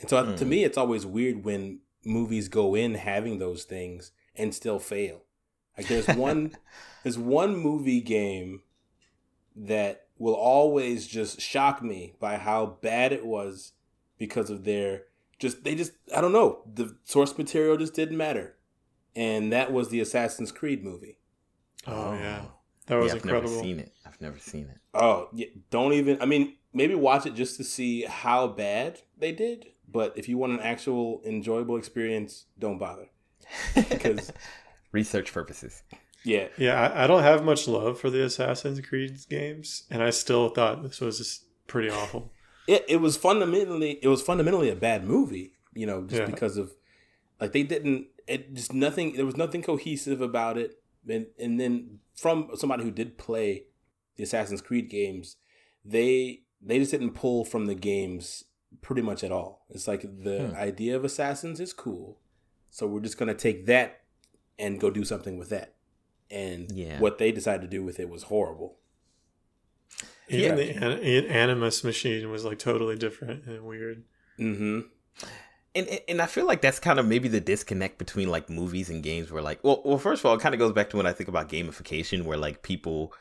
And so to Hmm. me, it's always weird when movies go in having those things and still fail. Like there's one there's one movie game that will always just shock me by how bad it was because of their just they just I don't know the source material just didn't matter, and that was the Assassin's Creed movie. oh, yeah oh. that was yeah, I've incredible never seen it. I've never seen it. Oh, yeah, don't even. I mean, maybe watch it just to see how bad they did. But if you want an actual enjoyable experience, don't bother. Because research purposes. yeah, yeah I, I don't have much love for the assassin's creed games and i still thought this was just pretty awful it, it was fundamentally it was fundamentally a bad movie. You know, just Yeah. because of like they didn't. It just nothing. There was nothing cohesive about it. And and then from somebody who did play the Assassin's Creed games, they they just didn't pull from the games pretty much at all. It's like the Hmm. idea of assassins is cool, so we're just gonna take that and go do something with that. And Yeah. what they decided to do with it was horrible. even Yeah. the an- animus machine was like totally different and weird Mm-hmm. And, and- and I feel like that's kind of maybe the disconnect between like movies and games where like well well first of all it kind of goes back to when I think about gamification where like people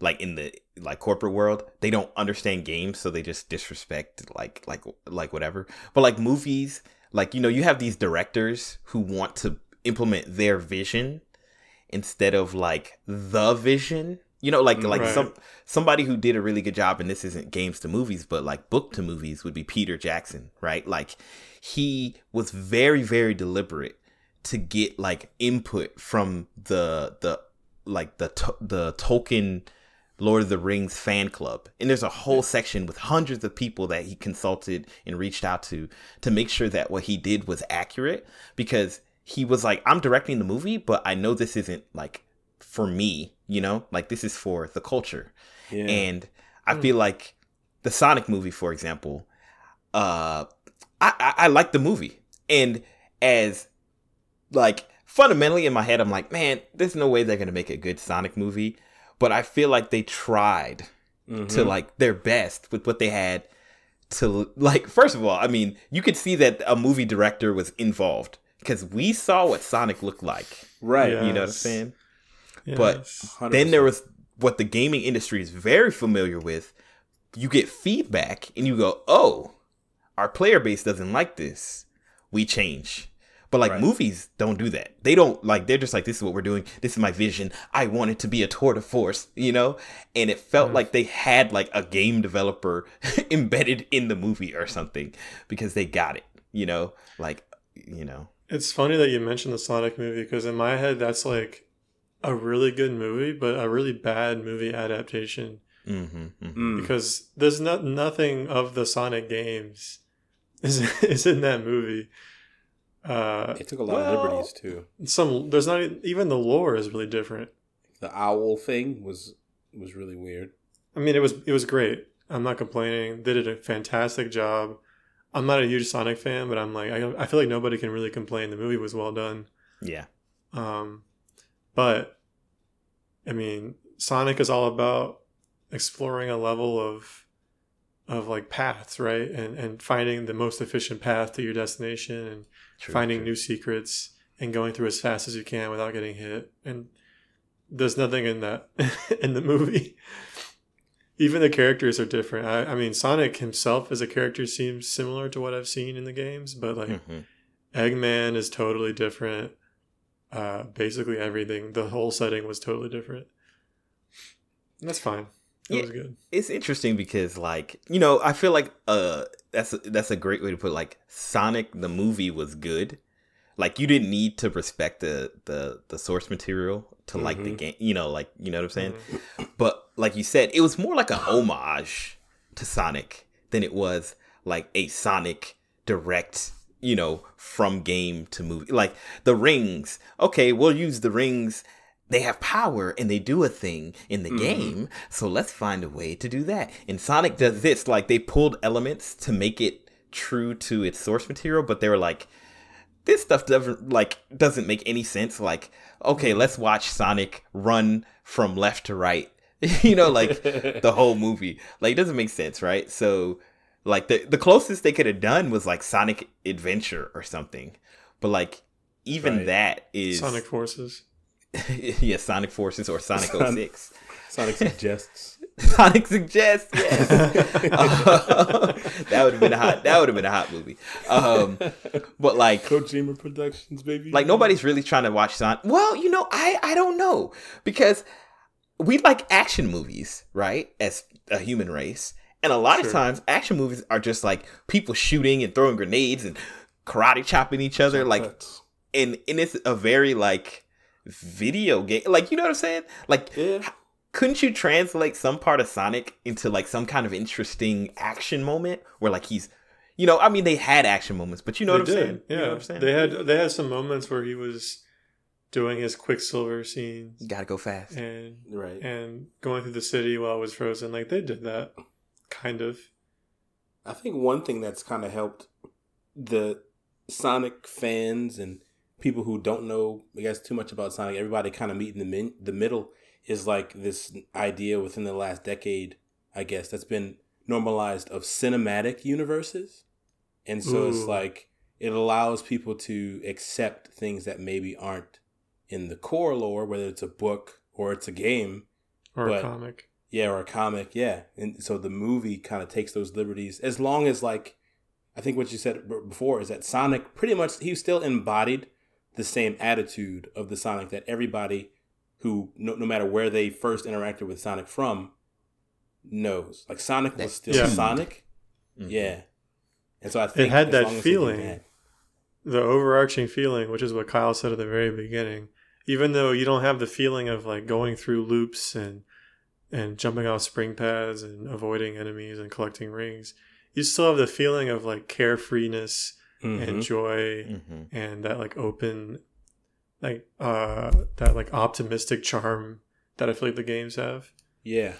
like in the like corporate world they don't understand games so they just disrespect like like like whatever. But like movies like you know you have these directors who want to implement their vision instead of like the vision. You know like like mm, Right. some somebody who did a really good job and this isn't games to movies but like book to movies would be peter jackson right? Like he was very very deliberate to get like input from the the like the to- the tolkien lord of the rings fan club and there's a whole section with hundreds of people that he consulted and reached out to to make sure that what he did was accurate because he was like i'm directing the movie but i know this isn't like for me you know like this is for the culture Yeah. and I feel like the Sonic movie, for example, uh, I, I, I like the movie. And as like fundamentally in my head, I'm like, man, there's no way they're gonna make a good Sonic movie. But I feel like they tried to Mhm. like their best with what they had to like first of all, I mean, you could see that a movie director was involved because we saw what Sonic looked like. Right. Yeah. You know what I'm Yes. saying? But 100%. then there was what the gaming industry is very familiar with. You get feedback and you go, "Oh, our player base doesn't like this. We change." But like Right. movies don't do that. They don't like they're just like this is what we're doing. This is my vision. I want it to be a tour de force, you know? And it felt like they had like a game developer embedded in the movie or something because they got it, you know? Like, you know. It's funny that you mentioned the Sonic movie because in my head that's like a really good movie, but a really bad movie adaptation Mhm. mhm. Mm. because there's not nothing of the Sonic games is is in that movie. Uh, It took a lot Well- of liberties too. some there's not even the lore is really different. The owl thing was was really weird. I mean, it was it was great. I'm not complaining. They did a fantastic job. I'm not a huge Sonic fan, but I'm like I, I feel like nobody can really complain. The movie was well done. Yeah. Um, but I mean, Sonic is all about exploring a level of of like paths, right? And and finding the most efficient path to your destination and True, finding true. new secrets and going through as fast as you can without getting hit. And there's nothing in that in the movie. Even the characters are different. I, I mean, Sonic himself as a character seems similar to what I've seen in the games, but like Mhm. Eggman is totally different. Uh, basically everything. The whole setting was totally different. And that's fine. It Yeah. was good. it's interesting because like you know i feel like uh that's a, that's a great way to put it. like sonic the movie was good like you didn't need to respect the the the source material to like the Mhm. game you know like you know what i'm saying Mhm. but like you said it was more like a homage to sonic than it was like a sonic direct you know from game to movie like the rings okay we'll use the rings they have power and they do a thing in the Mhm. game so let's find a way to do that. And sonic does this like they pulled elements to make it true to its source material but they were like this stuff doesn't like doesn't make any sense. Like okay let's watch sonic run from left to right. You know like the whole movie. Like it doesn't make sense right? So like the the closest they could have done was like sonic adventure or something. But like even Right. that is Sonic Forces. yeah sonic forces or sonic Son- 06 Sonic suggests. sonic suggests yes Uh, that would have been a hot that would have been a hot movie um but like Kojima Productions, baby. like nobody's really trying to watch Sonic. Well, you know, I I don't know because we like action movies, right? As a human race, and a lot of times action movies are just like people shooting and throwing grenades and karate chopping each other, like and and it's a very like video game, like you know what I'm saying? Like, Yeah. couldn't you translate some part of Sonic into like some kind of interesting action moment where like he's you know, I mean, they had action moments, but you know They what I'm did, saying? Yeah. You know what I'm saying? They had they had some moments where he was doing his Quicksilver scenes You gotta go fast. and Right. and going through the city while it was frozen. Like they did that, kind of. I think one thing that's kind of helped the Sonic fans and people who don't know, I guess, too much about Sonic, everybody kind of meet in the min- the middle is like this idea within the last decade, I guess, that's been normalized of cinematic universes. And so it's like it allows people to accept things that maybe aren't in the core lore, whether it's a book or it's a game, Or But- a comic. yeah, or a comic, yeah. And so the movie kind of takes those liberties as long as like I think what you said before is that Sonic pretty much he still embodied the same attitude of the Sonic that everybody who no, no matter where they first interacted with Sonic from knows. Like Sonic was still Yeah. Sonic. Mhm. Yeah. And so I think had that long as they do feeling. that- the overarching feeling, which is what Kyle said at the very beginning, even though you don't have the feeling of like going through loops and and jumping off spring pads and avoiding enemies and collecting rings, you still have the feeling of like carefreeness Mhm. and joy Mhm. and that like open like uh that like optimistic charm that I feel like the games have. Yeah.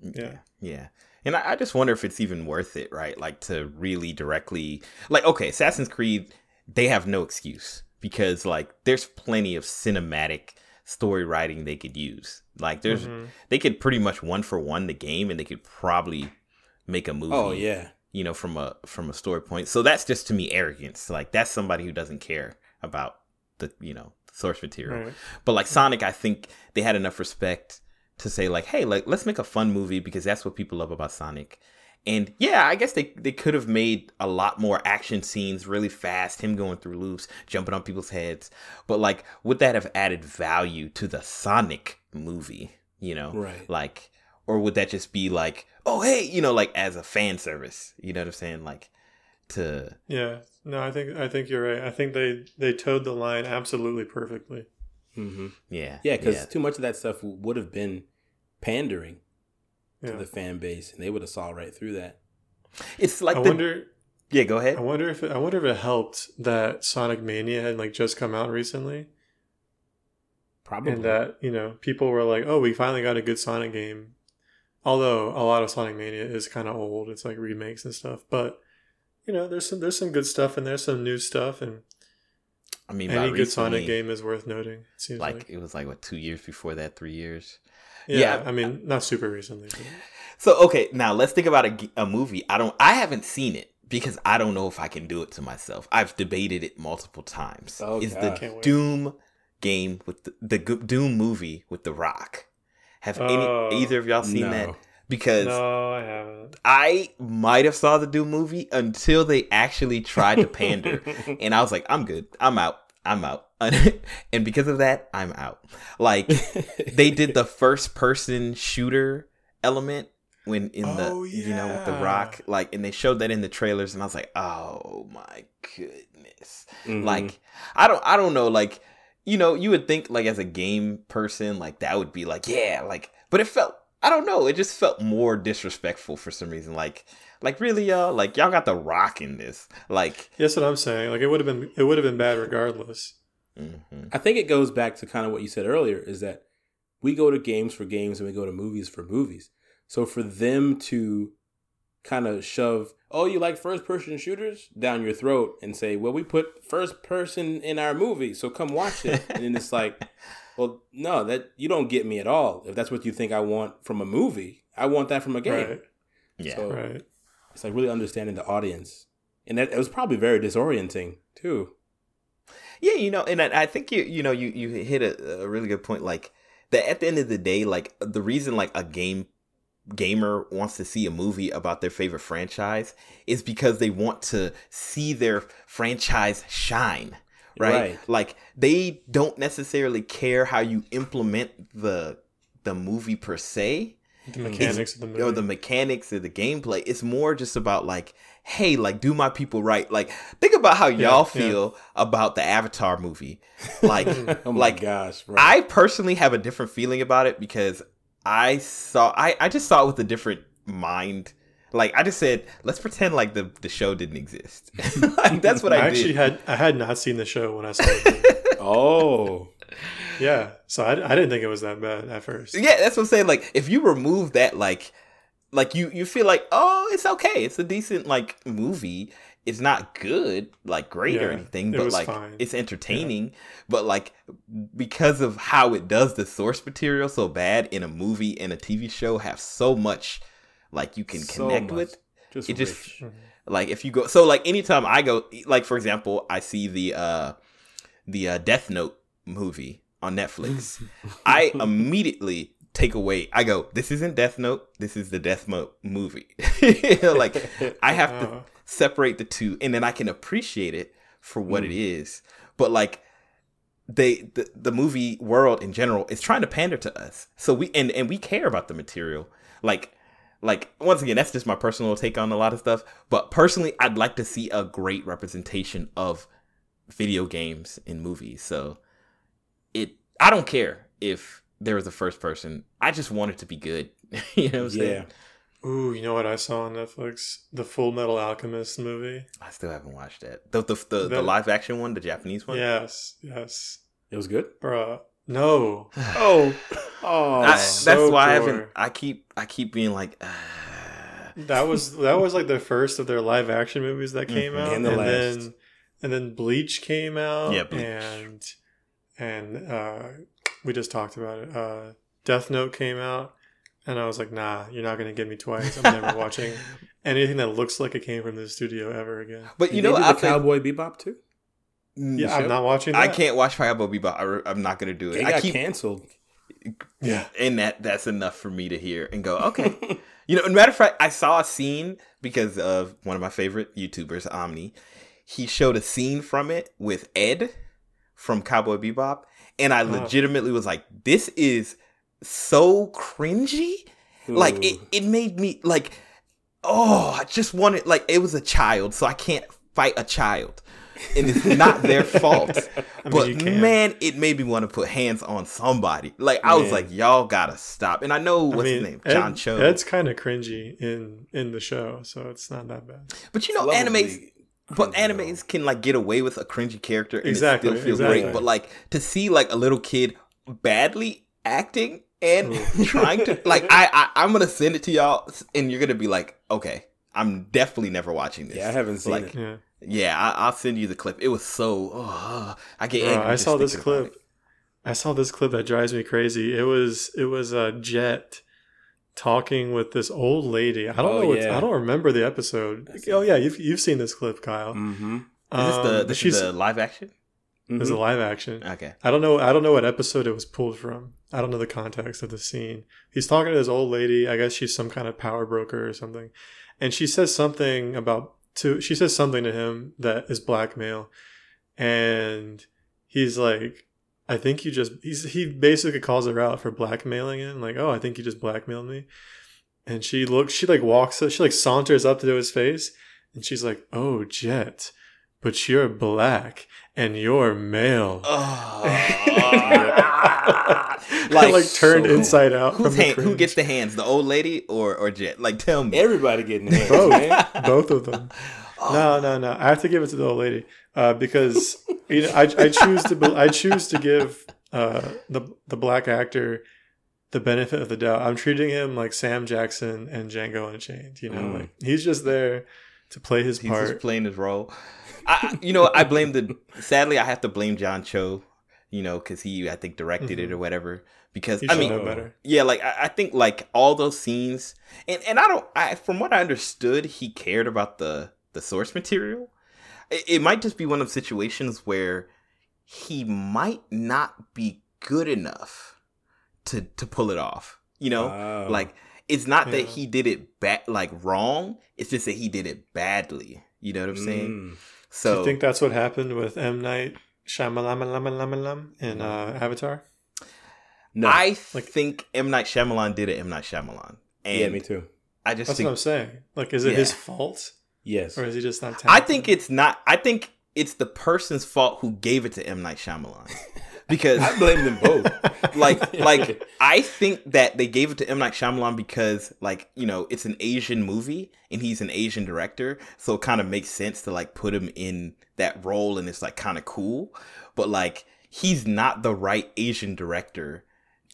Yeah. Yeah. And I, I just wonder if it's even worth it, right? Like to really directly like okay, Assassin's Creed, they have no excuse because like there's plenty of cinematic story writing they could use. Like there's Mhm. they could pretty much one for one the game and they could probably make a movie Oh yeah. You know, from a from a story point. So that's just to me arrogance. Like that's somebody who doesn't care about the you know source material. Right. But like Sonic, I think they had enough respect to say like, hey, like let's make a fun movie because that's what people love about Sonic. And yeah, I guess they they could have made a lot more action scenes really fast, him going through loops, jumping on people's heads. But like, would that have added value to the Sonic movie? You know, Right. Like, or would that just be like, oh hey, you know, like as a fan service? You know what I'm saying? Like to Yeah. No, I think I think you're right. I think they they toed the line absolutely perfectly. hmm yeah, Yeah, because too much of that stuff would have been pandering Yeah. to the fan base, and they would have saw right through that. it's like I the wonder yeah. Go ahead. I wonder if it, I wonder if it helped that Sonic Mania had like just come out recently Probably. and that, you know, people were like, "Oh, we finally got a good Sonic game." Although a lot of Sonic Mania is kind of old. It's like remakes and stuff, but you know, there's some there's some good stuff and there's some new stuff and I mean, by any good Sonic game is worth noting. It seems like, like, it was like what two years before that, three years. yeah, yeah. I mean, not super recently. But So okay, now let's think about a movie. I don't. I haven't seen it because I don't know if I can do it to myself. I've debated it multiple times. Oh, is God. the Can't wait. Doom game with the, the Doom movie with The Rock? Have Oh, any either of y'all seen no. that? Because no, I haven't. I might have saw the Doom movie until they actually tried to pander, and I was like, I'm good. I'm out. I'm out. and because of that, I'm out. Like they did the first person shooter element when in the Oh, you know with the rock like and they showed that in the trailers and I was like oh my goodness Mhm. like I don't I don't know like you know you would think like as a game person like that would be like yeah like but it felt I don't know it just felt more disrespectful for some reason like like really y'all like y'all got the rock in this like That's what I'm saying. Like it would have been it would have been bad regardless. mhm. I think it goes back to kind of what you said earlier is that we go to games for games and we go to movies for movies. So for them to kind of shove, oh, you like first person shooters down your throat and say, well, we put first person in our movie, so come watch it. and then it's like, well, no, that you don't get me at all. If that's what you think I want from a movie, I want that from a game. Right. yeah So Right. it's like really understanding the audience. And that, it was probably very disorienting too. Yeah, you know, and I, I think you you know you you hit a, a really good point. Like that at the end of the day, like the reason like a game gamer wants to see a movie about their favorite franchise is because they want to see their franchise shine. Right? Right. Like they don't necessarily care how you implement the the movie per se The mechanics of the movie. or the mechanics of the gameplay. It's more just about like, hey, like do my people right. Like think about how y'all yeah. feel about the Avatar movie. Like oh my like gosh. I personally have a different feeling about it because I saw I, I just saw it with a different mind. Like I just said, let's pretend like the, the show didn't exist. like that's what I, I actually did. had I had not seen the show when I saw it. oh. yeah, so I, I didn't think it was that bad at first. Yeah, that's what I'm saying. Like if you remove that, like like you you feel like oh it's okay, it's a decent like movie. It's not good, like great or anything, but like fine. it's entertaining. But like because of how it does the source material so bad in a movie and a TV show have so much like you can So connect much. with. Just It just- rich. Like if you go so like anytime I go like for example, I see the uh the uh, Death Note movie on Netflix. I immediately take away. I go, this isn't Death Note. This is the Death Note movie. like I have to Oh. Separate the two, and then I can appreciate it for what Mm. it is. But like they, the the movie world in general is trying to pander to us, so we and and we care about the material. Like like once again, that's just my personal take on a lot of stuff. But personally, I'd like to see a great representation of video games in movies. So it I don't care if there was a first person. I just want it to be good. you know what I'm Yeah. saying? Ooh, you know what I saw on Netflix? The Full Metal Alchemist movie. I still haven't watched that. The the the, the That- live action one, the Japanese one. Yes, yes, It was good. bruh. No, Oh. Oh. I- so that's why I haven't. I keep I keep being like, ah. that was that was like the first of their live action movies that came Mhm. out, And and, the last. then and then Bleach came out, Yeah, Bleach. and and uh, we just talked about it. Uh, Death Note came out. And I was like, "Nah, you're not gonna get me twice. I'm never watching anything that looks like it came from this studio ever again." But you They know, I the think, Cowboy Bebop too. Yeah, show? I'm not watching. That. I can't watch Cowboy Bebop. I, I'm not gonna do it. It I got keep canceled. Yeah, and that that's enough for me to hear and go okay you know as a matter of fact i saw a scene because of one of my favorite youtubers omni he showed a scene from it with ed from cowboy bebop and i Oh. legitimately was like this is so cringy like it, it made me like oh i just wanted like it was a child so i can't fight a child and it's not their fault I mean, but man, it made me want to put hands on somebody. Like I was like, y'all gotta stop. And I know what's I his mean, name, Ed- John Cho. That's kind of cringy in in the show, so it's not that bad. but you know, animes, but animes can like get away with a cringy character and Exactly, it still feels exactly. great. But like to see like a little kid badly acting and trying to like, I, I I'm gonna send it to y'all, and you're gonna be like, okay, I'm definitely never watching this. Yeah, I haven't seen Like, it. Yeah, Yeah, I, I'll send you the clip. It was so. Oh, I get Bro, angry. I saw this clip. I saw this clip that drives me crazy. It was it was a Jet talking with this old lady. I don't Oh, know. What, yeah. I don't remember the episode. That's Oh yeah, you've you've seen this clip, Kyle. Mm-hmm. it. Is this the Um, this she's is the live action? Is a mm-hmm. live action. Okay. I don't know. I don't know what episode it was pulled from. I don't know the context of the scene. He's talking to this old lady. I guess she's some kind of power broker or something, and she says something about to. She says something to him that is blackmail, and he's like, "I think you just." He's he basically calls her out for blackmailing him. Like, "Oh, I think you just blackmailed me," and she looks. She like walks. She like saunters up to his face, and she's like, "Oh, Jet." But you're black and you're male. Oh. like, like turned so- inside out. Who's from the hand, who gets the hands, the old lady or or Jet? Like, tell me. Everybody getting hands, both? man. both of them. No, no, no. I have to give it to the old lady uh, because you know I, I choose to be- I choose to give uh, the the black actor the benefit of the doubt. I'm treating him like Sam Jackson and Django Unchained. You know, Mm. like he's just there to play his He's just part. playing his role. I, you know, I blame the. Sadly, I have to blame John Cho. You know, because he I think directed it Mhm. or whatever. Because He I mean, yeah, like I, I think like all those scenes, and and I don't. I from what I understood, he cared about the the source material. It, it might just be one of situations where he might not be good enough to to pull it off. You know, Wow. like it's not that he did it bad, like wrong. It's just that he did it badly. You know what I'm saying? Mm. Do So you think that's what happened with M Night Shyamalan in uh, Avatar? No. I Like- think M Night Shyamalan did it. M Night Shyamalan, and yeah, me too. I just That's think what I'm saying. Like, is it his fault Yes. or is he just not? Talented? I think it's not. I think it's the person's fault who gave it to M Night Shyamalan because I blame them both. like like I think that they gave it to M Night Shyamalan because like you know it's an Asian movie and he's an Asian director, so it kind of makes sense to like put him in that role and it's like kind of cool. But like he's not the right Asian director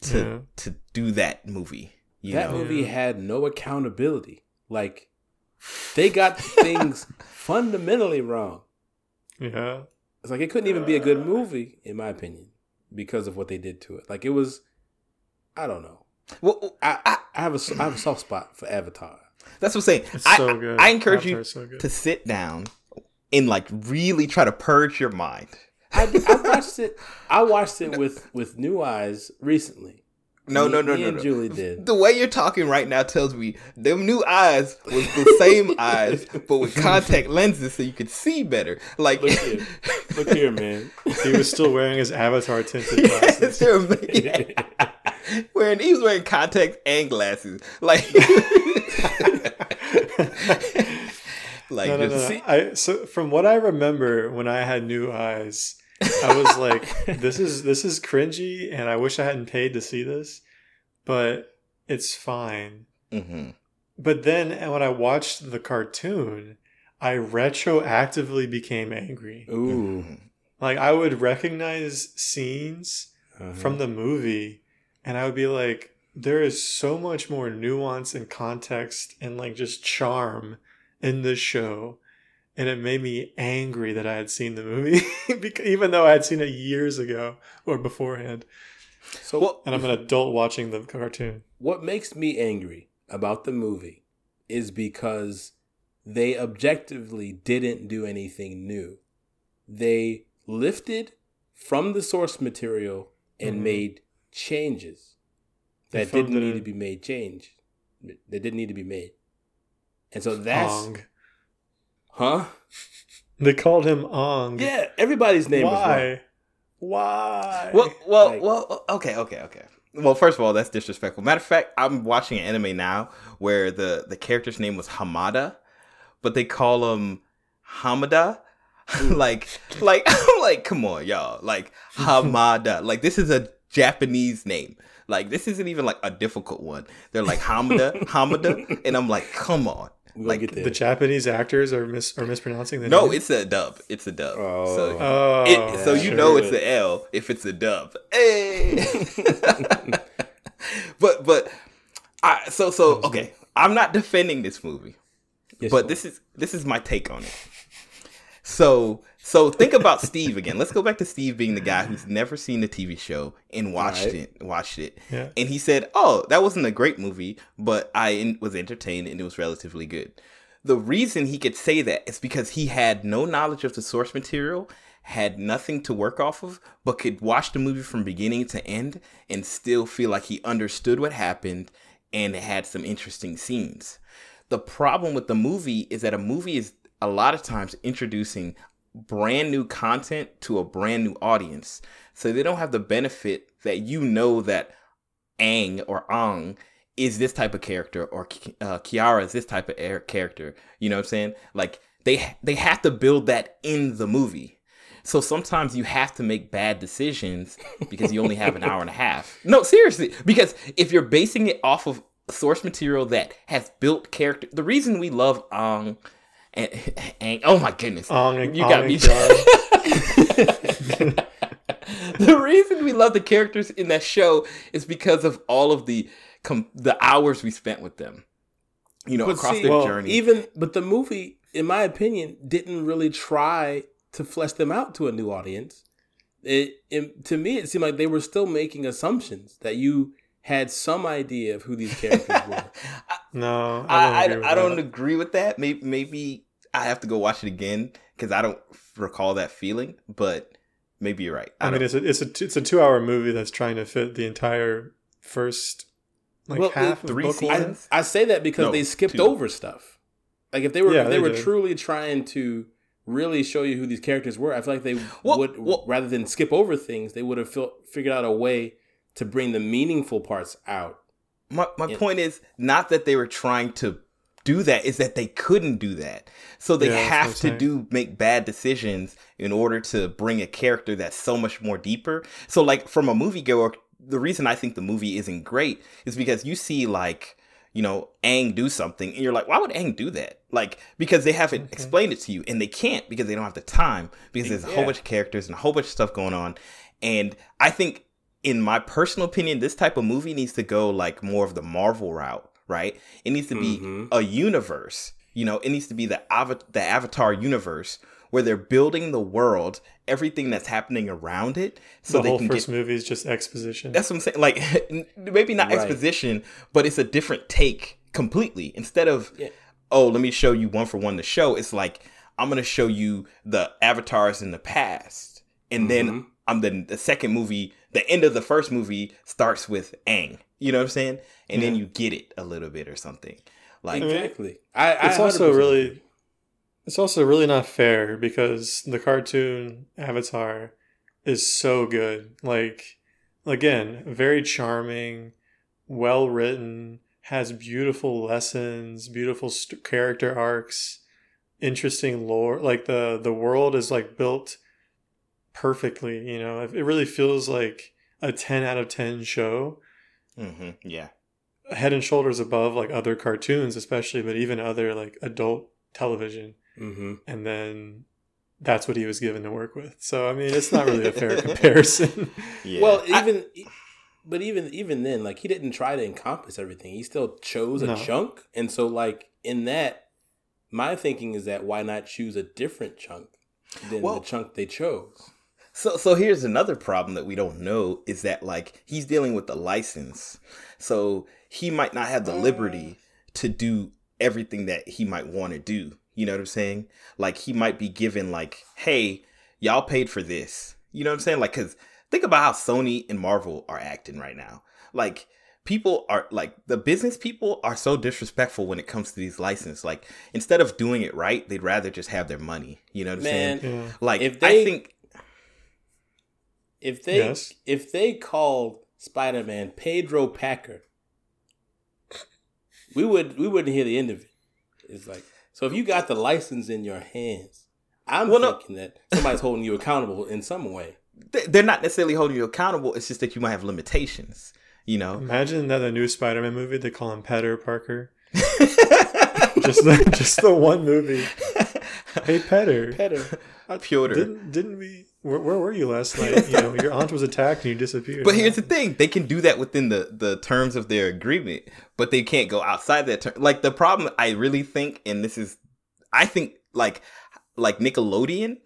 to Yeah. to do that movie. You that know, movie Yeah. had no accountability. Like they got things fundamentally wrong. yeah. It's like it couldn't even be a good movie, in my opinion, because of what they did to it. Like it was, I don't know. well, I, I, I have a I have a soft spot for Avatar. that's what I'm saying. It's I, so good. I encourage you so good. to sit down and like really try to purge your mind. I, I watched it. I watched it with with new eyes recently. No, Me- no, no, me no, and no. Julie did. The way you're talking right now tells me them new eyes was the same eyes, but with contact lenses so you could see better. Like, Look here, look here, man. he was still wearing his Avatar tinted yes, glasses. ama- yeah. wearing he was wearing contacts and glasses. Like, like no, no, no, no. I so from what I remember when I had new eyes, I was like, "This is this is cringy," and I wish I hadn't paid to see this, but it's fine. Mhm. But then when I watched the cartoon, I retroactively became angry. Ooh, Like I would recognize scenes Uh-huh. from the movie, and I would be like, there is so much more nuance and context and like just charm in this show. And it made me angry that I had seen the movie, because, even though I had seen it years ago or beforehand. so Well, And I'm an adult watching the cartoon. what makes me angry about the movie is because they objectively didn't do anything new. They lifted from the source material and Mhm. made changes that didn't filmed need to be made change. That didn't need to be made. And so that's Ong. Huh? They called him Ong. Yeah, everybody's name was wrong. Why? Why? Well, well, Like- well. Okay, okay, okay. Well, first of all, that's disrespectful. Matter of fact, I'm watching an anime now where the the character's name was Hamada, but they call him Hamada. like, like, I'm like, come on, y'all. Like Hamada. like this is a Japanese name. Like this isn't even like a difficult one. They're like Hamada, Hamada, and I'm like, come on. We gonna Like, get the Japanese actors are mis- are mispronouncing the No, name? it's a dub. It's a dub. Oh. So oh, it, so you sure. know it's the L if it's a dub. Hey. but but I so so okay. I'm not defending this movie, Yes, but this is this is my take on it. So so think about Steve again. Let's go back to Steve being the guy who's never seen the TV show and watched Right. it. Watched it. Yeah. And he said, "Oh, that wasn't a great movie, but I was entertained and it was relatively good." The reason he could say that is because he had no knowledge of the source material, had nothing to work off of, but could watch the movie from beginning to end and still feel like he understood what happened and it had some interesting scenes. The problem with the movie is that a movie is a lot of times introducing brand new content to a brand new audience. So they don't have the benefit that you know that Ang or Ang is this type of character or uh, Kiara is this type of air character. You know what I'm saying? Like they they have to build that in the movie. So sometimes you have to make bad decisions because you only have an hour and a half. No, seriously, because if you're basing it off of source material that has built character, the reason we love Aang and, and oh my goodness, Ong and you Ong got and me. The reason we love the characters in that show is because of all of the com- the hours we spent with them. You know, But across see, their well, journey. Even but the movie, in my opinion, didn't really try to flesh them out to a new audience. It, it to me, it seemed like they were still making assumptions that you had some idea of who these characters were. no, I, I I, don't. agree with I don't that. agree with that. Maybe maybe I have to go watch it again because I don't recall that feeling. But maybe you're right. I, I mean, it's a it's a it's a two hour movie that's trying to fit the entire first like Well, half three of book seasons? I, I say that because No, they skipped two. over stuff. Like if they were Yeah, if they, they were did. truly trying to really show you who these characters were, I feel like they Well- would well- rather than skip over things, they would have fil- figured out a way to bring the meaningful parts out. my my Yeah. point is not that they were trying to do that is that they couldn't do that so they Yeah, have to do make bad decisions in order to bring a character that's so much more deeper so like from a moviegoer the reason i think the movie isn't great is because you see like you know Aang do something and you're like why would Aang do that like because they haven't Okay. explained it to you and they can't because they don't have the time because there's a whole bunch of characters and a whole bunch of stuff going on and i think in my personal opinion, this type of movie needs to go like more of the Marvel route, right? It needs to be Mhm. a universe. You know, it needs to be the ava- the Avatar universe where they're building the world, everything that's happening around it, so the they whole can first get. movie is just exposition. That's what I'm saying. Like maybe not Right. exposition, but it's a different take completely. Instead of Yeah. oh, let me show you one for one the show. It's like I'm gonna show you the avatars in the past, and then Mhm. I'm the the second movie. The end of the first movie starts with Aang. You know what I'm saying? And then you get it a little bit or something. Like exactly. I, I it's also really it's also really not fair because the cartoon Avatar is so good. Like again, very charming, well written, has beautiful lessons, beautiful st- character arcs, interesting lore. Like the the world is like built perfectly, you know. It it really feels like a 10 out of 10 show. hmm yeah, Head and shoulders above like other cartoons especially, but even other like adult television Mhm. and then that's what he was given to work with. So I mean, it's not really a fair comparison. yeah. Well, I- even but even even then, like he didn't try to encompass everything. He still chose a No. chunk, and so like in that, my thinking is that why not choose a different chunk than Well- the chunk they chose? So so here's another problem that we don't know is that like he's dealing with the license. So he might not have the liberty mm. to do everything that he might want to do. You know what I'm saying? Like he might be given like, "Hey, y'all paid for this." You know what I'm saying? Like cuz think about how Sony and Marvel are acting right now. Like people are like the business people are so disrespectful when it comes to these licenses. Like instead of doing it right, they'd rather just have their money. You know what I'm Man, saying? Yeah. Like If I they- think if they Yes. if they called Spider Man Pedro Packer, we would we wouldn't hear the end of it. It's like so if you got the license in your hands, I'm Well, no- thinking that somebody's holding you accountable in some way. they- they're not necessarily holding you accountable. It's just that you might have limitations. You know. Imagine that the new Spider-Man movie they call him Petter Parker. just the, just the one movie. Hey Petter, Petter. Piotr. didn't didn't we? Where, where were you last night? You know, your aunt was attacked and you disappeared. But here's the thing: they can do that within the the terms of their agreement, but they can't go outside that term. Like the problem, I really think, and this is, I think, like like Nickelodeon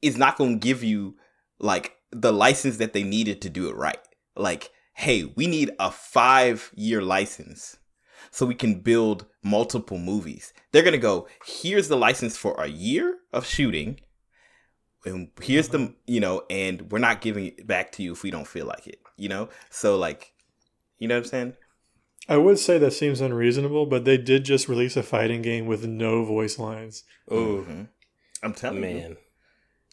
is not going to give you like the license that they needed to do it right. Like, hey, we need a five year license so we can build multiple movies. They're gonna go, here's the license for a year of shooting. And here's the you know, and we're not giving it back to you if we don't feel like it. You know? So like you know what I'm saying? I would say that seems unreasonable, but they did just release a fighting game with no voice lines. Oh Mhm. I'm telling you. man,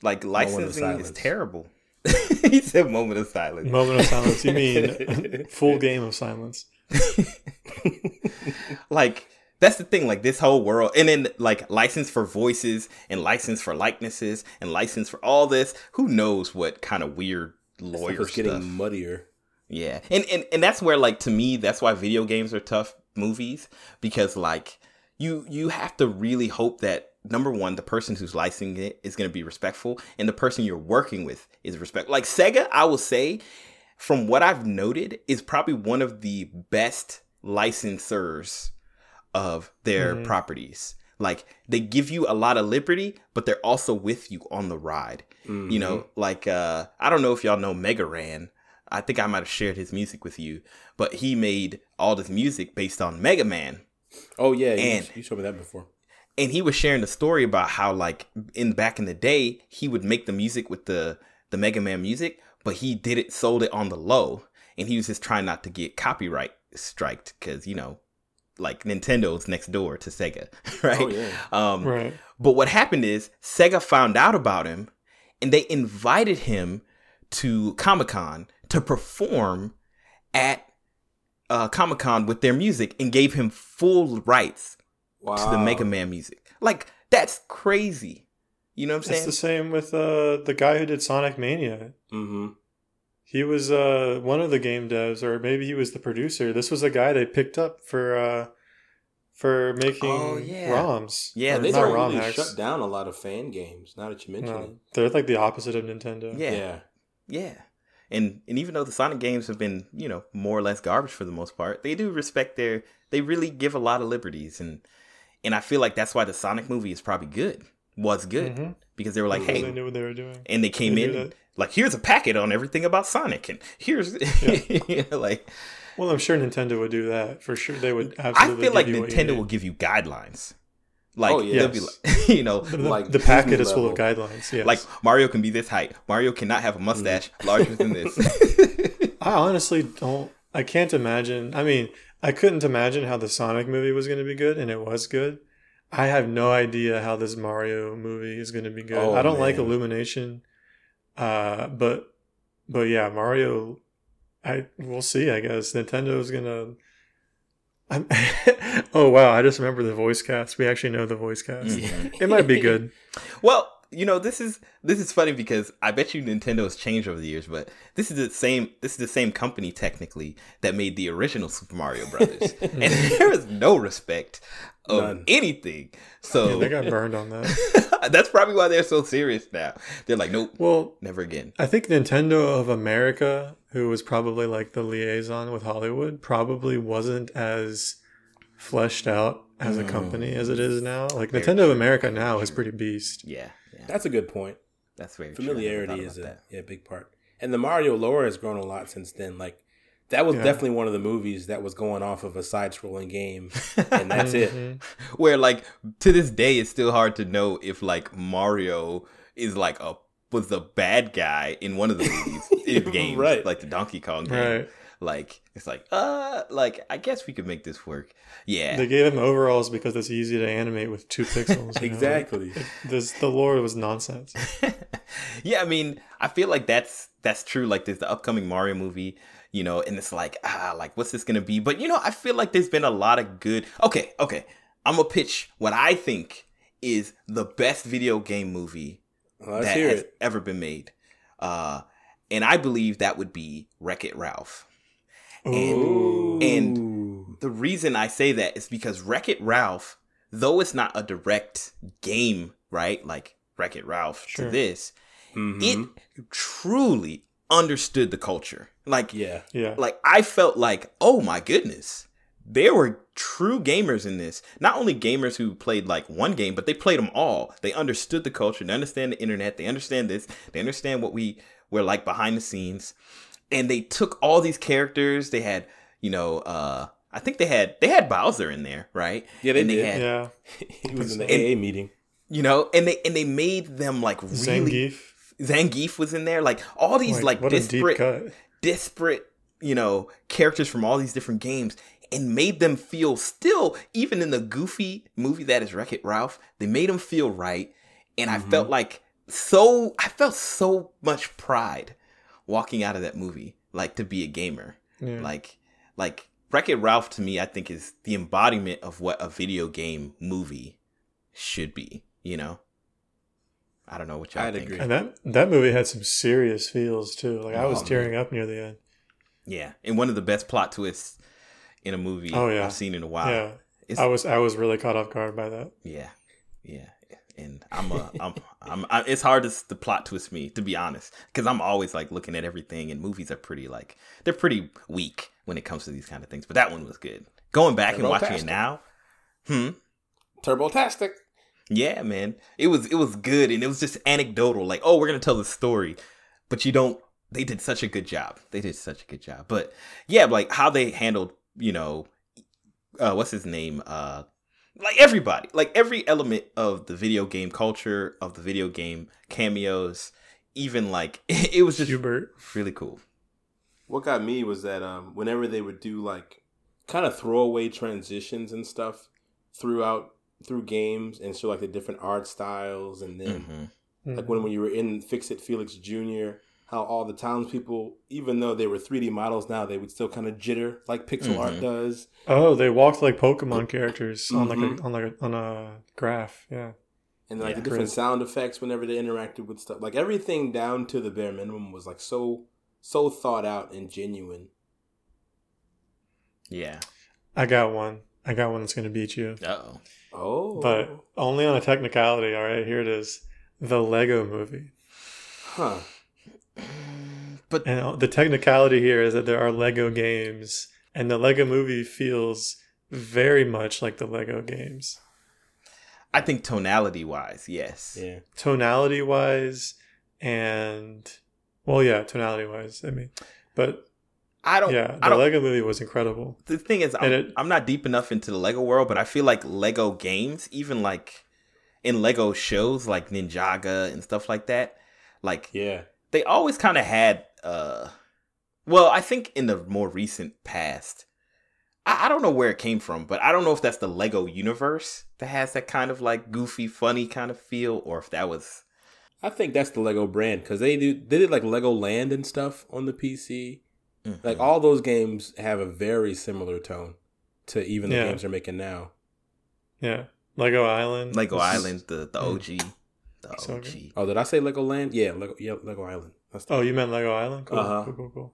Like licensing is terrible. he said moment of silence. Moment of silence. You mean full game of silence? like that's the thing like this whole world and then like license for voices and license for likenesses and license for all this who knows what kind of weird lawyer it's getting muddier. yeah and, and and that's where like to me that's why video games are tough movies because like you you have to really hope that number one the person who's licensing it is going to be respectful and the person you're working with is respect like sega i will say from what i've noted is probably one of the best licensors of their Mhm. properties like they give you a lot of liberty but they're also with you on the ride Mm-hmm. you know like uh i don't know if y'all know mega ran i think i might have shared his music with you but he made all this music based on mega man Oh yeah, you, And- you showed me that before. and he was sharing the story about how like in back in the day he would make the music with the the mega man music but he did it sold it on the low and he was just trying not to get copyright striked because you know like nintendo's next door to sega right Oh yeah. um Right. but what happened is Sega found out about him and they invited him to Comic Con to perform at uh, Comic Con with their music and gave him full rights Wow. to the Mega Man music. Like, that's crazy. You know what I'm saying? It's the same with uh, the guy who did Sonic Mania. Mm-hmm. He was uh, one of the game devs, or maybe he was the producer. This was a guy they picked up for uh, for making Oh, yeah. ROMs. Yeah, Or they not don't ROM really hacks. shut down a lot of fan games. Now that you mention No, it. they're like the opposite of Nintendo. yeah. yeah. Yeah. And and even though the Sonic games have been, you know, more or less garbage for the most part, they do respect their they really give a lot of liberties and and I feel like that's why the Sonic movie is probably good. Was good. Mhm. Because they were like, Because hey, they knew what they were doing. and they came They in and, like here's a packet on everything about Sonic and here's you know, like Well, I'm sure Nintendo would do that for sure. They would absolutely. I feel like give you what you Nintendo will give you guidelines. Like Oh, yeah. they'll be like you know The, like the packet Disney is full of guidelines. Yes. like Mario can be this height. Mario cannot have a mustache Mm. larger than this. I honestly don't. I can't imagine. I mean, I couldn't imagine how the Sonic movie was going to be good, and it was good. I have no idea how this Mario movie is going to be good. Oh, I don't like. Illumination, uh, but but yeah, Mario. I we'll see. I guess Nintendo's gonna. I'm, oh wow! I just remember the voice cast. We actually know the voice cast. It might be good. Well, you know, this is this is funny because I bet you Nintendo has changed over the years, but this is the same this is the same company technically that made the original Super Mario Brothers. and there is no respect of None. anything. Yeah, So they got burned on that. that's probably why they're so serious now. They're like, nope, Well, never again. I think Nintendo of America, who was probably like the liaison with Hollywood, probably wasn't as fleshed out as a Mm. company as it is now. Like Very Nintendo of America now is pretty beast. Yeah. yeah. That's a good point. That's very true. I never familiarity thought is a that. yeah big part. And the Mario lore has grown a lot since then. Like that was Yeah. definitely one of the movies that was going off of a side-scrolling game, and that's it. Mhm. Where like to this day, it's still hard to know if like Mario is like a was the bad guy in one of the movies in games, Right. like the Donkey Kong game. Right. Like it's like uh, like I guess we could make this work. Yeah, They gave him overalls because it's easy to animate with two pixels. Exactly. It- this the lore was nonsense. yeah, I mean, I feel like that's that's true. Like there's the upcoming Mario movie, you know, and it's like ah, like what's this gonna be? But you know, I feel like there's been a lot of good. Okay, okay, I'm gonna pitch what I think is the best video game movie Let's that has it. ever been made, uh, and I believe that would be Wreck It Ralph. Ooh. and- The reason I say that is because Wreck It Ralph, though it's not a direct game, right? Like Wreck It Ralph Sure. to this, Mhm. it truly understood the culture. Like, yeah, yeah. like I felt like, oh my goodness, there were true gamers in this. Not only gamers who played like one game, but they played them all. They understood the culture. They understand the internet. They understand this. They understand what we were like behind the scenes. And they took all these characters. They had, you know, uh, I think they had they had Bowser in there, right? Yeah, they and they did. had, yeah. he was in the And- AA meeting. you know, and they and they made them like really. Zangief. Zangief was in there, like all these like, what a deep disparate disparate, you know, characters from all these different games and made them feel still, even in the goofy movie that is Wreck It Ralph, they made them feel right. And I felt like so, I felt so much pride walking out of that movie, like to be a gamer. Yeah. Like, like Wreck It Ralph to me, I think is the embodiment of what a video game movie should be, you know? I don't know what y'all I'd think. agree. and that that movie had some serious feels too. Like I oh, was Oh, tearing up near the end. Yeah, and one of the best plot twists in a movie Oh, yeah. I've seen in a while. yeah. It's, I was I was really caught off guard by that. yeah, yeah, and I'm a, I'm, I'm, I, it's hard to, to plot twist me to be honest, because I'm always like looking at everything, and movies are pretty like they're pretty weak when it comes to these kind of things. But that one was good. Going back and watching it now, hmm, Turbo-tastic. yeah, man, it was it was good, and it was just anecdotal. Like, oh, we're gonna tell the story, but you don't. They did such a good job. They did such a good job. But yeah, like how they handled, you know, uh, what's his name? Uh, like everybody, like every element of the video game culture, of the video game cameos, even like it was just Hubert. really cool. What got me was that um, whenever they would do like kind of throwaway transitions and stuff throughout through games and show like the different art styles and then hmm like when, when you were in Fix It Felix Jr., how all the townspeople, even though they were 3D models now, they would still kind of jitter like pixel art Mhm. does. Oh, they walked like Pokemon characters on like Mhm. a on like a, on a graph. Yeah. And like Yeah. the different Great. sound effects whenever they interacted with stuff. Like everything down to the bare minimum was like so so thought out and genuine. Yeah. I got one. I got one that's gonna beat you. Uh-oh. Oh. But only on a technicality, all right, here it is. The Lego movie. huh. But And the technicality here is that there are Lego games, and the Lego movie feels very much like the Lego games. I think tonality wise, yes. Yeah. Tonality wise, and well, yeah, tonality wise, I mean, but I don't. yeah, the don't. Lego movie was incredible. the thing is, I'm, it- I'm not deep enough into the Lego world, but I feel like Lego games, even like in Lego shows like Ninjago and stuff like that, like Yeah. They always kind of had. uh Well, I think in the more recent past, I, I don't know where it came from, but I don't know if that's the Lego universe that has that kind of like goofy, funny kind of feel, or if that was. I think that's the Lego brand because they do they did like Lego Land and stuff on the PC. Mhm. Like all those games have a very similar tone to even the Yeah. games they're making now. Yeah, Lego Island. Lego Island, the the. OG, the OG. good. Oh, did I say Lego Land? Yeah, Lego. Yeah, Lego Island. That's the, Oh, you meant Lego Island? Cool, Uh-huh. cool, cool, cool.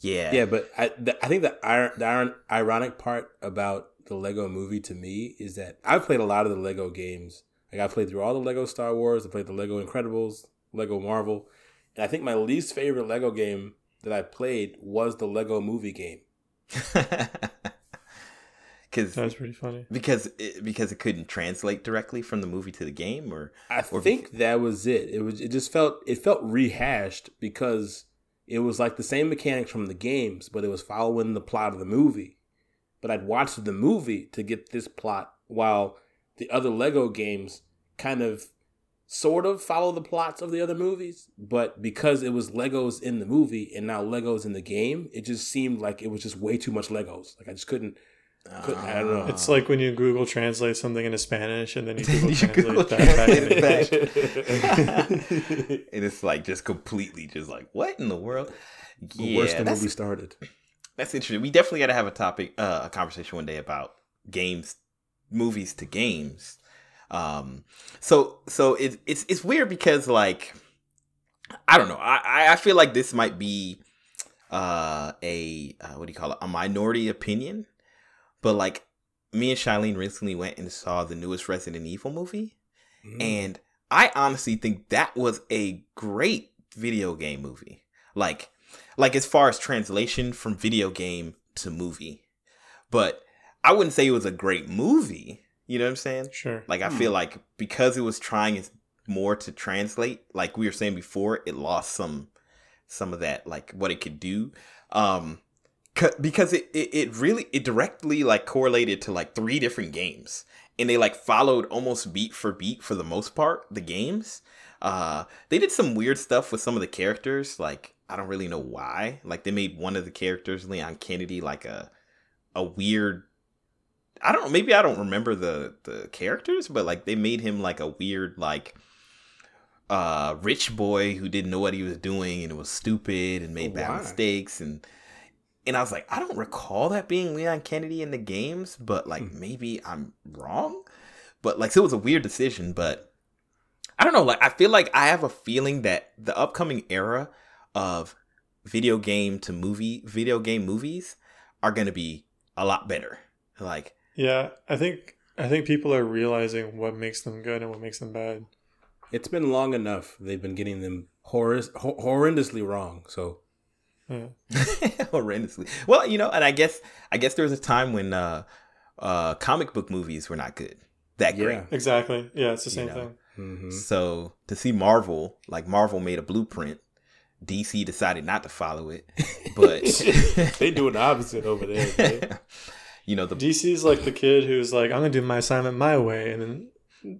Yeah, yeah, but I the, I think the, ir- the ir- ironic part about the Lego movie to me is that I've played a lot of the Lego games. Like I played through all the Lego Star Wars. I played the Lego Incredibles, Lego Marvel, and I think my least favorite Lego game that I played was the Lego movie game. because That was pretty funny. because it, because it couldn't translate directly from the movie to the game, or I Or- think that was it. It was. It just felt. It felt rehashed because it was like the same mechanics from the games, but it was following the plot of the movie. But I'd watched the movie to get this plot, while the other Lego games kind of, sort of follow the plots of the other movies. But because it was Legos in the movie and now Legos in the game, it just seemed like it was just way too much Legos. Like I just couldn't. Couldn't- I don't know. It's like when you Google translate something into Spanish and then you Google You translate Google that back translate into it English. back. and it's like just completely just like what in the world? The worse the that's, movie started. that's interesting. We definitely got to have a topic, uh, a conversation one day about games, movies to games. Um, so so it's it's it's weird because like I don't know. I I- I feel like this might be uh a uh, what do you call it a minority opinion, but like me and Shailene recently went and saw the newest Resident Evil movie. Mm. And I honestly think that was a great video game movie. Like like as far as translation from video game to movie. But I wouldn't say it was a great movie. You know what I'm saying? Sure. Like I feel like because it was trying its more to translate, like we were saying before, it lost some some of that like what it could do. Um c- because it, it it really it directly like correlated to like three different games and they like followed almost beat for beat for the most part the games. Uh they did some weird stuff with some of the characters like I don't really know why. Like they made one of the characters Leon Kennedy like a a weird I don't know. Maybe I don't remember the the characters, but like they made him like a weird like uh rich boy who didn't know what he was doing and was stupid and made bad mistakes and and I was like, I don't recall that being Leon Kennedy in the games, but like hmm. maybe I'm wrong. But like so it was a weird decision, but I don't know, like I feel like I have a feeling that the upcoming era of video game to movie video game movies are gonna be a lot better. Like Yeah, I think I think people are realizing what makes them good and what makes them bad. It's been long enough. They've been getting them horror- ho- horrendously wrong. So Yeah. horrendously. Well, you know, and I guess I guess there was a time when uh uh comic book movies were not good. That great. Yeah. Exactly. Yeah, it's the You same know. thing. mhm. So to see Marvel, like Marvel made a blueprint, DC decided not to follow it. But they do the opposite over there. man. you know, the DC's like the kid who's like, I'm gonna do my assignment my way, and then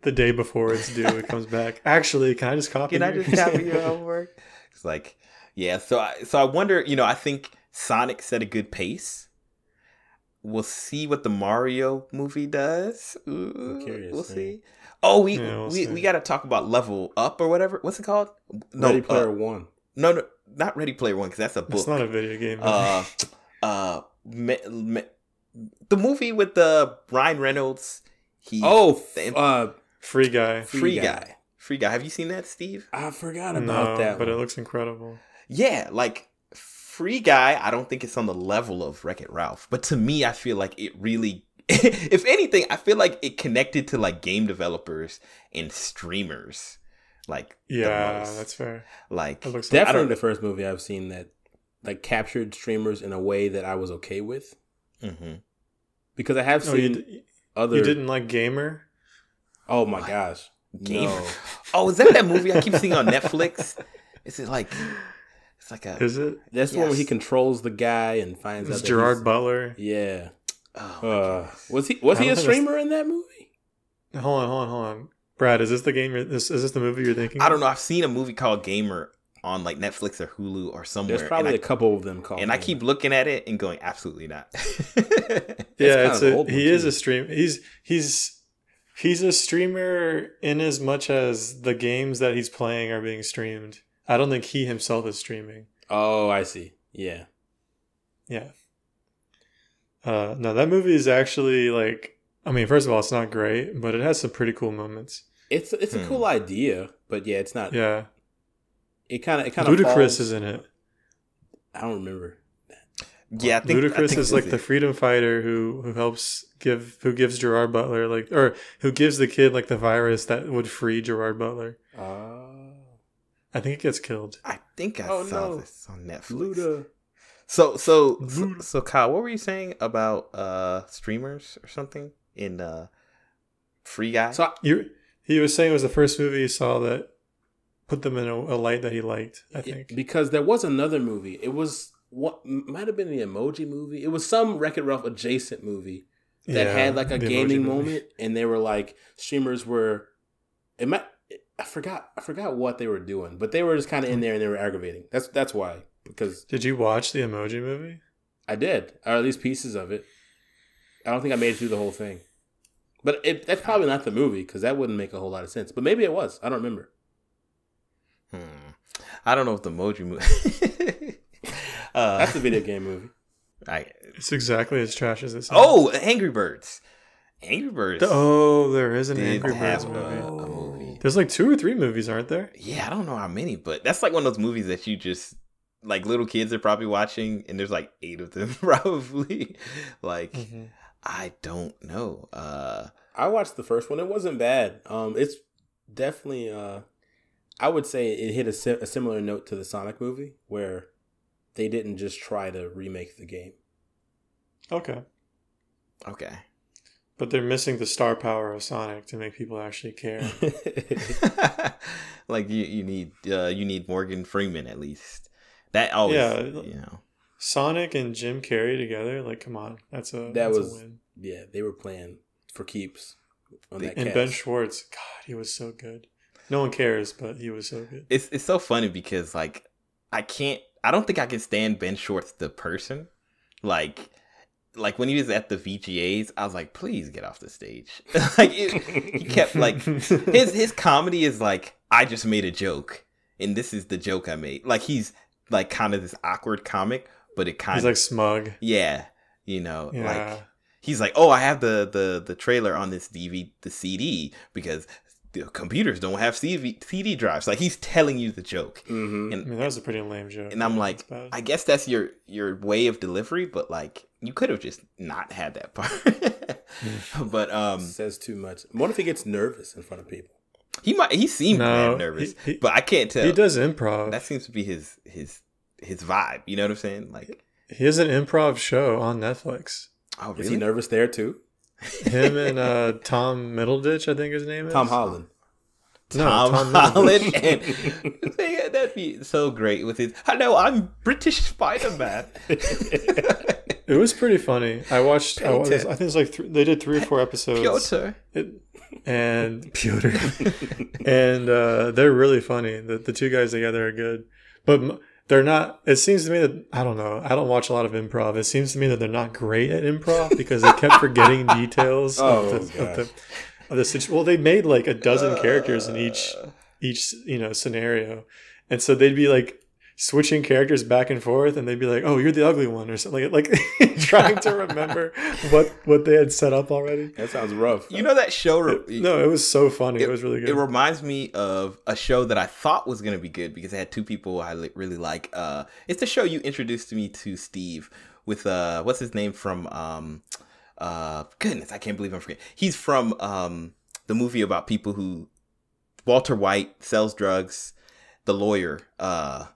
the day before it's due, it comes back. Actually, can I just copy? Can I just copy your homework? It's like, yeah. So I so I wonder. You know, I think Sonic set a good pace. We'll see what the Mario movie does. Ooh, curious, We'll yeah. see. Oh, we Yeah, we'll we, see. we got to talk about Level Up or whatever. What's it called? No, Ready Player uh, One. no, no, not Ready Player One because that's a book. It's not a video game. uh, uh, me, me, the movie with the Ryan Reynolds. He Oh, f- the- uh, Free guy. free, Free guy. Guy. free guy. Have you seen that, Steve? I forgot No, about that. but it looks incredible. Yeah, like Free Guy, I don't think it's on the level of Wreck It Ralph, but to me, I feel like it really, if anything, I feel like it connected to like game developers and streamers, like Yeah, that's fair. like That looks definitely don't- the first movie I've seen that like captured streamers in a way that I was okay with Mm-hmm. because I have Oh, you, seen d- other. you didn't like Gamer? Oh my gosh, Game. No. Oh, is that that movie I keep seeing on Netflix? Is it like it's like a Is it? That's the one where he controls the guy and finds It's out that Gerard he's- Butler. Yeah. oh Uh, was he was he a streamer in that movie? Hold on, hold on, hold on. Brad, is this the game? You're, this, is this the movie you're thinking? I don't know. I've seen a movie called Gamer on like Netflix or Hulu or somewhere. There's probably and a I, couple of them called. and I keep looking at it and going, absolutely not. Yeah, it's a, old one, he is too. a stream. He's he's he's a streamer in as much as the games that he's playing are being streamed. I don't think he himself is streaming. Oh, I see. Yeah. Yeah. Uh, no, that movie is actually like. I mean, first of all, it's not great, but it has some pretty cool moments. It's it's a Hmm. cool idea, but yeah, it's not. Yeah, It kind of it kind of Ludacris is in it. I don't remember. yeah, I think I Ludacris think is like was the freedom fighter who who helps give who gives Gerard Butler like or who gives the kid like the virus that would free Gerard Butler. Oh, I think it gets killed. I think I Oh, saw no. this on Netflix. Luda. So so so, so Kyle, what were you saying about uh streamers or something in uh Free Guy? So I, You, he was saying it was the first movie he saw that put them in a, a light that he liked. I it- think. because there was another movie. It was what might have been the Emoji movie. It was some Wreck It Ralph adjacent movie that Yeah, had like a gaming moment, and they were like streamers were. It might. I forgot. I forgot what they were doing, but they were just kind of in there and they were aggravating. That's that's why because Did you watch the Emoji Movie? I did, or at least pieces of it. I don't think I made it through the whole thing, but it, that's probably not the movie because that wouldn't make a whole lot of sense. But maybe it was. I don't remember. Hmm. I don't know if the emoji movie. uh, That's a video game movie. I, It's exactly as trash as it sounds. oh, Angry Birds. Angry Birds. oh, there is an did Angry Birds movie. a, a movie. There's like two or three movies, aren't there? Yeah, I don't know how many, but that's like one of those movies that you just like little kids are probably watching, and there's like eight of them probably. like Mm-hmm. I don't know. Uh, I watched the first one. It wasn't bad. Um, it's definitely. Uh, I would say it hit a, si- a similar note to the Sonic movie, where they didn't just try to remake the game. Okay. okay. But they're missing the star power of Sonic to make people actually care. like you, you need uh, you need Morgan Freeman at least. That always, Yeah. you know. Sonic and Jim Carrey together, like, come on, that's a That that's was- a win. yeah, they were playing for keeps on that And cast. Ben Schwartz, God, he was so good. No one cares, but he was so good. It's it's so funny because like I can't I don't think I can stand Ben Schwartz the person. Like like when he was at the VGAs, I was like, please get off the stage. like it, he kept like his his comedy is like I just made a joke and this is the joke I made. Like he's like kind of this awkward comic, but it kind He's of like smug. yeah, you know, Yeah. like he's like, "Oh, I have the the the trailer on this DVD, the CD because the computers don't have CD, CD drives." Like he's telling you the joke, hmm I and mean, that was a pretty lame joke. and I'm Yeah, like. I guess that's your your way of delivery, but like you could have just not had that part. but um, Says too much. What if he gets nervous in front of people? he might he seemed No, nervous, he- he- but I can't tell. he does improv. That seems to be his his his vibe. You know what I'm saying? Like, He has an improv show on Netflix. oh really? Is he nervous there too? Him and uh, Tom Middleditch, I think his name is. Tom Holland. No, Tom, Tom Holland and Yeah, that'd be so great with his hello i'm british spider-man It was pretty funny. I watched. I, was, I think it's like th- they did three or four episodes. Piotr. It, and Pewter, and uh, they're really funny. The the two guys together are good, but m- they're not. It seems to me that I don't know. I don't watch a lot of improv. It seems to me that they're not great at improv because they kept forgetting details Oh, of, the, of the of the situ- Well, they made like a dozen characters in each uh. each you know scenario, and so they'd be like switching characters back and forth, and they'd be like, "Oh, you're the ugly one," or something like trying to remember what what they had set up already. That sounds rough. you know that show re- No, it was so funny. It, was really good. it reminds me of a show that i thought was going to be good because it had two people i li- really like uh it's the show you introduced me to steve with uh what's his name from um uh goodness i can't believe i'm forgetting he's from um the movie about people who walter white sells drugs the lawyer uh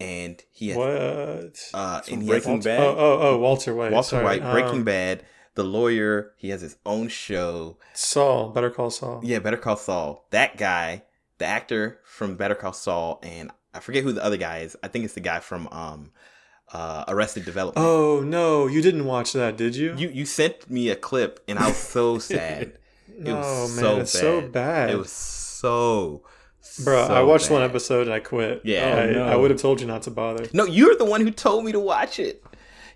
and he has, what? uh and he Breaking Bad? Oh, oh, oh, Walter White. Walter sorry. White, Breaking Um, Bad, the lawyer. He has his own show. Saul. Better Call Saul. Yeah, Better Call Saul. That guy, the actor from Better Call Saul, and I forget who the other guy is. I think it's the guy from um, uh, Arrested Development. Oh no, you didn't watch that, did you? You you sent me a clip, and I was so sad. no, it was man, so it's so bad. bad. It was so. Bro, so I watched one episode and I quit. Yeah. I, Oh, no. I would have told you not to bother. No, you're the one who told me to watch it.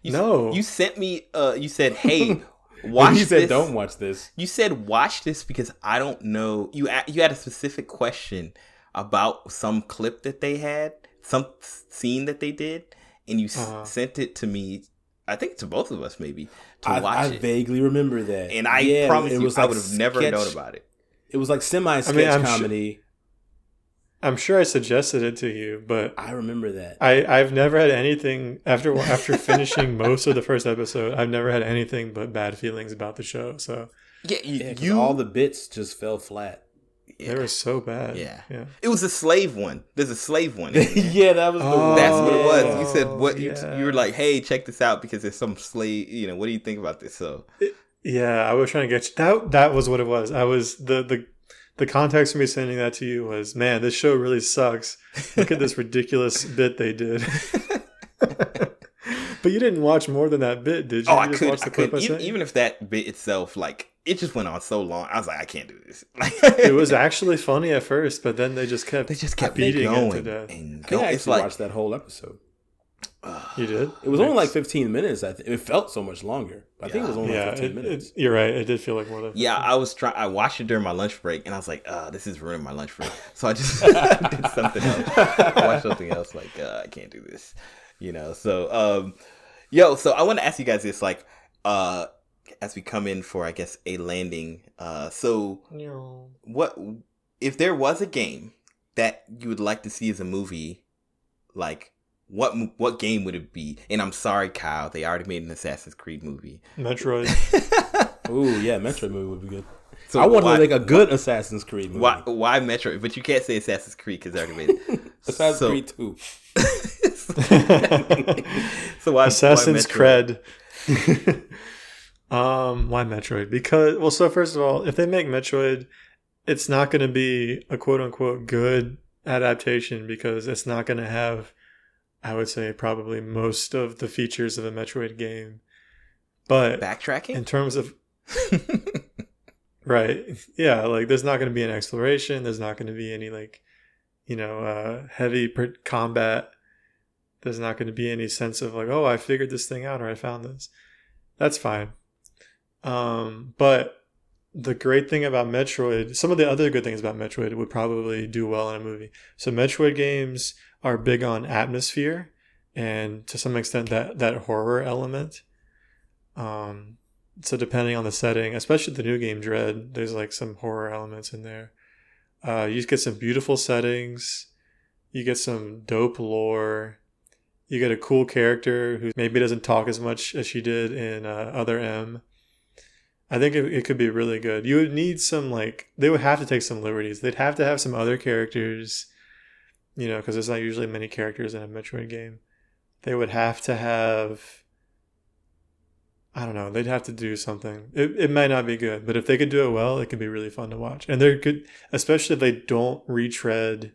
You, No. you sent me. Uh, you said, "Hey, watch you said, this." "Don't watch this." You said watch this because I don't know. You a- you had a specific question about some clip that they had, some scene that they did, and you s- Uh-huh. sent it to me. I think to both of us maybe to I, watch I it. vaguely remember that, and I Yeah, promise you, was I would have never known about it. It was like semi sketch I mean, comedy. I'm sure I suggested it to you, but I remember that. I I've never had anything after after finishing most of the first episode. I've never had anything but bad feelings about the show. So Yeah, you, Yeah, 'cause you all the bits just fell flat. They were so bad. Yeah. Yeah. It was a slave one. There's a slave one. yeah, that was the Oh, one. That's what it was. You said what you, Yeah. you were like, hey, check this out because there's some slave. You know, what do you think about this? So Yeah, I was trying to get you. That that was what it was. I was the the the context for me sending that to you was, man, this show really sucks. Look at this ridiculous bit they did. but you didn't watch more than that bit, did you? oh, You I just could, watched I clip could. I Even, even if that bit itself, like, it just went on so long. I was like, I can't do this. It was actually funny at first, but then they just kept they just kept beating it to death. and I think going. I It's actually like watched that whole episode. You did? It was only like 15 minutes. I think it felt so much longer. I think it was only Yeah, like 15 it, minutes. it, you're right. It did feel like more than Yeah, I was trying. I watched it during my lunch break, and I was like, uh, "This is ruining my lunch break." So I just did something else. I watched something else. Like, uh, I can't do this, you know. So, um, yo, so I want to ask you guys this, like, uh, as we come in for, I guess, a landing. Uh, so what if there was a game that you would like to see as a movie? Like, what what game would it be? And I'm sorry, Kyle, they already made an Assassin's Creed movie. Metroid. Ooh, yeah, Metroid movie would be good. So I want to make a good Assassin's Creed movie. Why why Metro? But you can't say Assassin's Creed because they already made it. Assassin's So- Creed 2. so why Assassin's why cred. um, why Metroid? Because well, so first of all, if they make Metroid, it's not going to be a quote unquote good adaptation because it's not going to have, I would say, probably most of the features of a Metroid game. But backtracking? in terms of right, yeah, like there's not going to be an exploration. There's not going to be any like, you know, uh, heavy per- combat. There's not going to be any sense of like oh i figured this thing out or i found this. That's fine. Um, but the great thing about metroid some of the other good things about metroid would probably do well in a movie. So metroid games are big on atmosphere and to some extent that that horror element um, so depending on the setting especially the new game dread there's like some horror elements in there uh, you get some beautiful settings you get some dope lore you get a cool character who maybe doesn't talk as much as she did in uh, Other M. I think it, it could be really good. You would need some like they would have to take some liberties. They'd have to have some other characters, you know, because there's not usually many characters in a Metroid game. They would have to have. I don't know. They'd have to do something. It, it might not be good, but if they could do it well, it could be really fun to watch. And they're good, especially if they don't retread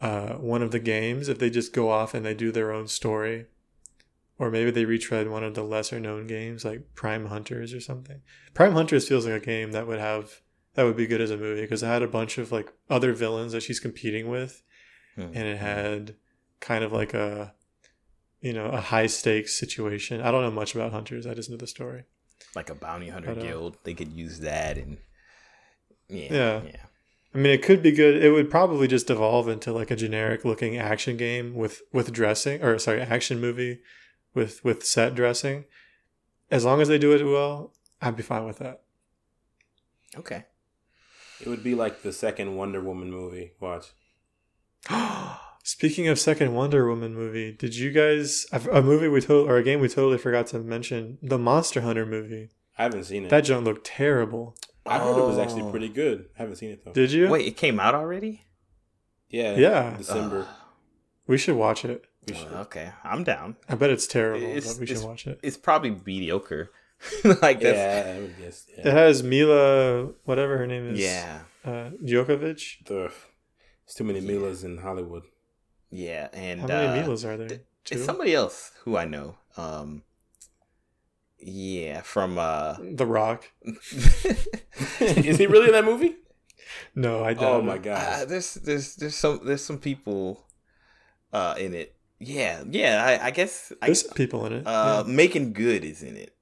uh, one of the games if they just go off and they do their own story or maybe they retread one of the lesser known games like prime hunters or something prime hunters feels like a game that would have that would be good as a movie because it had a bunch of like other villains that she's competing with Hmm. and it had kind of like a you know a high stakes situation i don't know much about hunters i just know the story like a bounty hunter But, uh, guild. They could use that and yeah, Yeah. yeah. I mean, it could be good. It would probably just evolve into like a generic looking action game with with dressing, or sorry, action movie with with set dressing. As long as they do it well, I'd be fine with that. Okay. It would be like the second Wonder Woman movie. Watch. Speaking of second Wonder Woman movie, did you guys a movie we told or a game we totally forgot to mention? The Monster Hunter movie. I haven't seen it. That junk looked terrible. I heard it was Oh. actually pretty good. I haven't seen it though. Did you? Wait, it came out already? yeah. Yeah. December. We should watch it. we should. Uh, okay, I'm down. I bet it's terrible, It's- but we should watch it. It's probably mediocre. like that's yeah, I would guess. It has Mila, whatever her name is. yeah, Uh, Jovovich. The, there's too many Yeah. Milas in Hollywood. yeah, and How many uh, Milas are there? th- It's somebody else who I know. Um, yeah, from uh, The Rock. Is he really in that movie? No, I Oh don't. Oh my god. uh, there's there's there's some there's some people uh in it. Yeah, yeah. I, I guess I, There's some people in it. uh, yeah. Meagan Good is in it.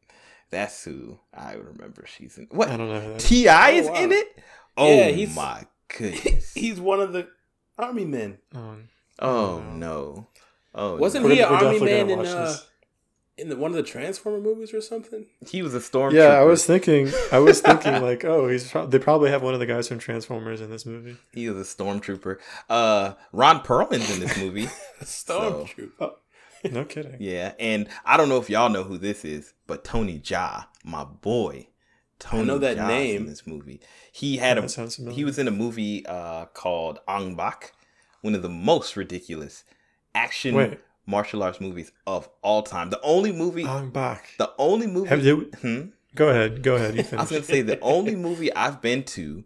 That's who I remember. She's in. What I don't know. Who that is. T.I. is wow. in it? Oh Yeah, he's- my goodness. He's one of the army men. Um, oh no. Oh, Wasn't no. He an army man in uh, in the, one of the Transformer movies or something? he was a storm. yeah, I was thinking. I was thinking like, oh, he's. Pro- they probably have one of the guys from Transformers in this movie. He was a stormtrooper. Uh, Ron Perlman's in this movie. Stormtrooper. No kidding. yeah, and I don't know if y'all know who this is, but Tony Jaa, my boy, Tony know that Jaa name. in this movie. He had That a sounds familiar. he was in a movie uh, called Ong Bak, one of the most ridiculous action Wait. martial arts movies of all time. The only movie, I'm back. the only movie. Have you? Hmm? Go ahead. Go ahead. You I was gonna say the only movie I've been to